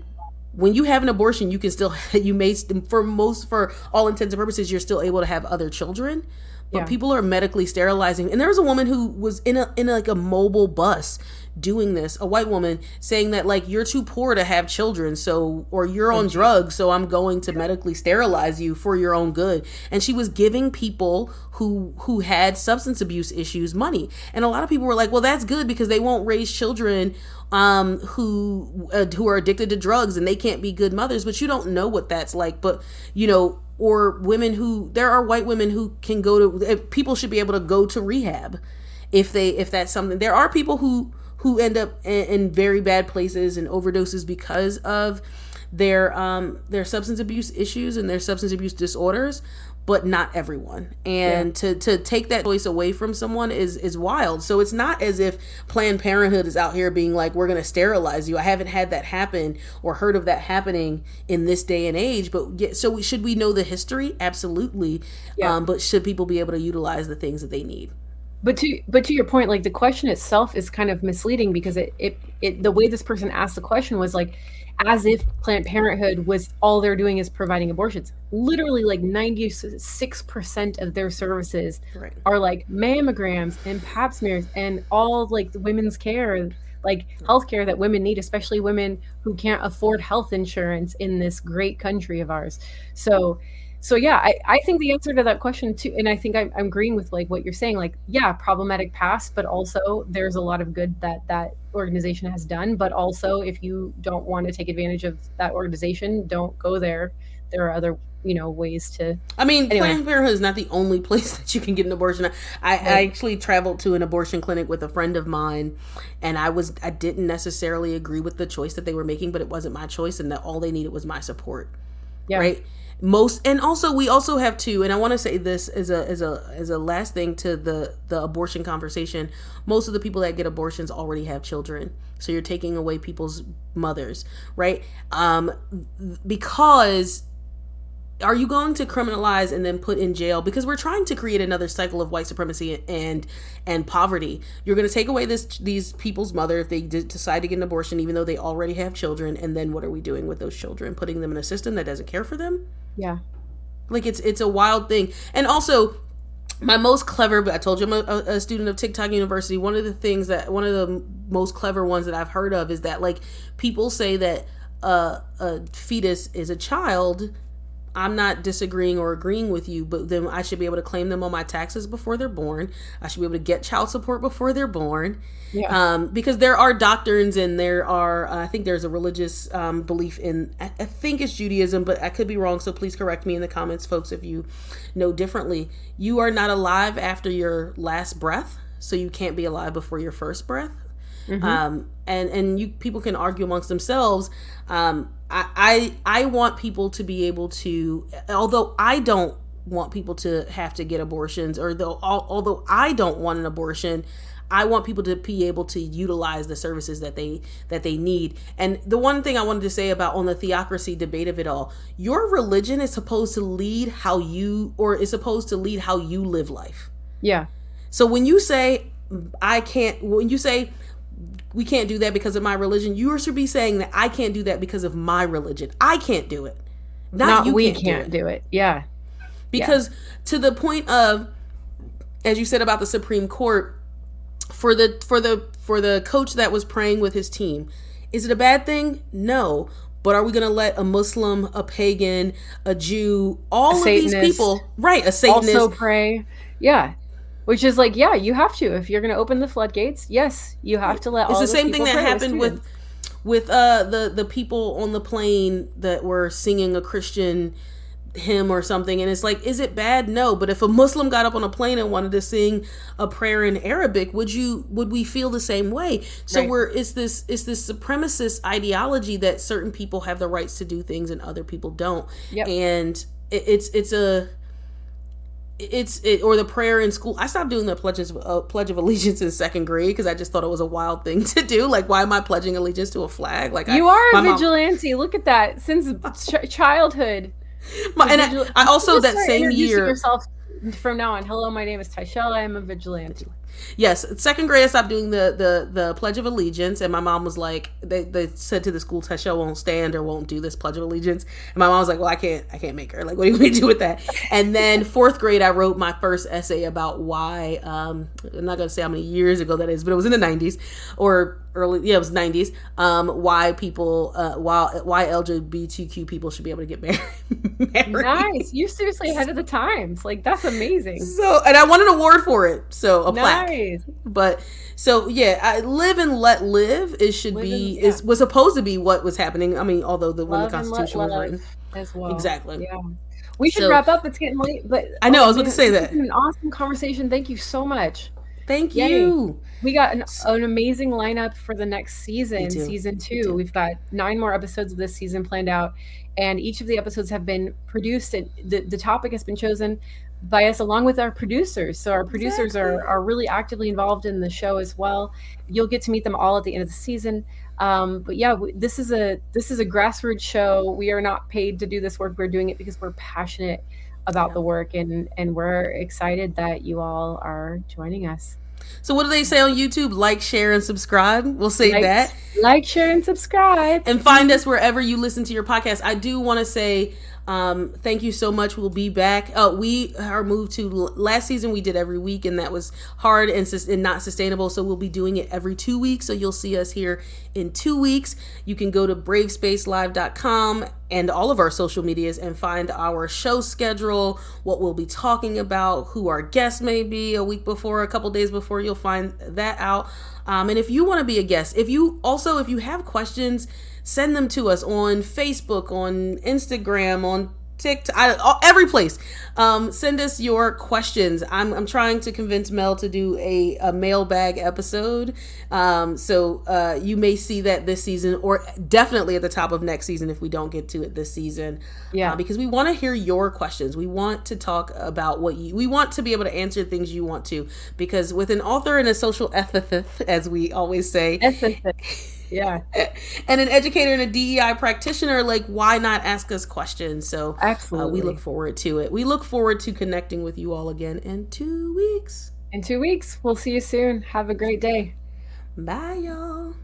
when you have an abortion you can still you may for most for all intents and purposes you're still able to have other children but yeah. people are medically sterilizing. And there was a woman who was in a in like a mobile bus doing this a white woman saying that like you're too poor to have children so or you're on drugs so i'm going to medically sterilize you for your own good. And she was giving people who who had substance abuse issues money. And a lot of people were like well that's good because they won't raise children um who uh, who are addicted to drugs and they can't be good mothers but you don't know what that's like. But you know or women who there are white women who can go to people should be able to go to rehab if they if that's something. There are people who who end up in, in very bad places and overdoses because of their um their substance abuse issues and their substance abuse disorders but not everyone. And yeah. to to take that choice away from someone is is wild. So it's not as if planned parenthood is out here being like we're going to sterilize you. I haven't had that happen or heard of that happening in this day and age but yeah, so we, should we know the history? Absolutely. Yeah. um, but should people be able to utilize the things that they need? But to but to your point like the question itself is kind of misleading because it it, it the way this person asked the question was like as if planned parenthood was all they're doing is providing abortions literally like 96% of their services right. are like mammograms and pap smears and all like the women's care like healthcare that women need especially women who can't afford health insurance in this great country of ours so so yeah I, I think the answer to that question too and i think I'm, I'm agreeing with like what you're saying like yeah problematic past but also there's a lot of good that that organization has done but also if you don't want to take advantage of that organization don't go there there are other you know ways to i mean anyway. planned parenthood is not the only place that you can get an abortion I, right. I actually traveled to an abortion clinic with a friend of mine and i was i didn't necessarily agree with the choice that they were making but it wasn't my choice and that all they needed was my support yeah. right most and also we also have to and i want to say this as a as a as a last thing to the the abortion conversation. Most of the people that get abortions already have children so you're taking away people's mothers right? Um because are you going to criminalize and then put in jail? Because we're trying to create another cycle of white supremacy and and poverty. You're going to take away this these people's mother if they decide to get an abortion even though they already have children and then what are we doing with those children? Putting them in a system that doesn't care for them yeah. Like it's it's a wild thing. And also my most clever but i told you i'm a, a, student of tiktok university. One of the things that one of the most clever ones that i've heard of is that like people say that uh, a fetus is a child I'm not disagreeing or agreeing with you, but then I should be able to claim them on my taxes before they're born. I should be able to get child support before they're born. Yeah. Um, because there are doctrines and there are, uh, I think there's a religious um, belief in, I, I, think it's Judaism, but I could be wrong. So please correct me in the comments, folks, if you know differently. You are not alive after your last breath, so you can't be alive before your first breath. Mm-hmm. Um, and and you people can argue amongst themselves. Um, I, I I want people to be able to, although I don't want people to have to get abortions, or though although I don't want an abortion, I want people to be able to utilize the services that they that they need. And the one thing I wanted to say about on the theocracy debate of it all, your religion is supposed to lead how you or is supposed to lead how you live life. Yeah. So when you say I can't when you say we can't do that because of my religion. You should be saying that I can't do that because of my religion. I can't do it. Not, Not you we can't, can't do, it. do, it. Yeah. Because yeah. to the point of as you said about the Supreme Court for the for the for the coach that was praying with his team, is it a bad thing? No. But are we going to let a Muslim, a pagan, a Jew, all a of Satanist, these people, right, a Satanist also pray? Yeah, which is like, yeah, you have to if you're going to open the floodgates. Yes, you have to let. It's the same thing that happened with with uh the the people on the plane that were singing a Christian hymn or something and it's like is it bad no but if a muslim got up on a plane and wanted to sing a prayer in arabic would you would we feel the same way so right. we're it's this it's this supremacist ideology that certain people have the rights to do things and other people don't yep. and it, it's it's a it's it or the prayer in school. I stopped doing the pledges uh, pledge of allegiance in second grade because I just thought it was a wild thing to do. Like, why am I pledging allegiance to a flag? Like, you I, are a vigilante. Mom, Look at that since ch- childhood. My, and I, I also that same year yourself from now on. Hello, my name is Tyshella. I am a vigilante yes, second grade I stopped doing the the the Pledge of Allegiance, and my mom was like, they, they said to the school, Tesha won't stand or won't do this Pledge of Allegiance, and my mom was like, well, I can't I can't make her. Like, what do we do with that? And then fourth grade, I wrote my first essay about why. Um, I'm not gonna say how many years ago that is, but it was in the 90s or early yeah it was 90s um why people uh why why lgbtq people should be able to get married nice you're seriously ahead of the times like that's amazing so and i won an award for it so a nice. plaque but so yeah I, live and let live it should live be and, yeah. is was supposed to be what was happening i mean although the when the constitution was written as well exactly yeah we should so, wrap up. It's getting late, but I know oh, I was going to say that. An awesome conversation. Thank you so much. Thank you. We got an, an, amazing lineup for the next season, season two. We've got nine more episodes of this season planned out, and each of the episodes have been produced, and the, the topic has been chosen by us along with our producers. So our producers exactly. are, are really actively involved in the show as well. You'll get to meet them all at the end of the season. Um, but yeah, this is a this is a grassroots show. We are not paid to do this work. We're doing it because we're passionate about yeah. the work and and we're excited that you all are joining us. So what do they say on YouTube? Like, share, and subscribe. We'll say like, that. Like, share, and subscribe. And find us wherever you listen to your podcast. I do want to say um, thank you so much. We'll be back. Uh, we are moved to last season. We did every week, and that was hard and, sus- and not sustainable. So we'll be doing it every two weeks. So you'll see us here in two weeks. You can go to bravespacelive.com and all of our social medias and find our show schedule, what we'll be talking about, who our guests may be a week before, a couple days before. You'll find that out. Um, and if you want to be a guest, if you also if you have questions send them to us on Facebook, on Instagram, on TikTok, I, every place. Um, send us your questions. I'm, I'm trying to convince Mel to do a, a mailbag episode. Um, so uh, you may see that this season, or definitely at the top of next season if we don't get to it this season. Yeah. Uh, because we want to hear your questions. We want to talk about what you, we want to be able to answer things you want to. Because with an author and a social ethicist, as we always say, yeah. And an educator and a DEI practitioner, like, why not ask us questions? So, absolutely. Uh, we look forward to it. We look forward to connecting with you all again in two weeks. In two weeks. We'll see you soon. Have a great day. Bye, y'all.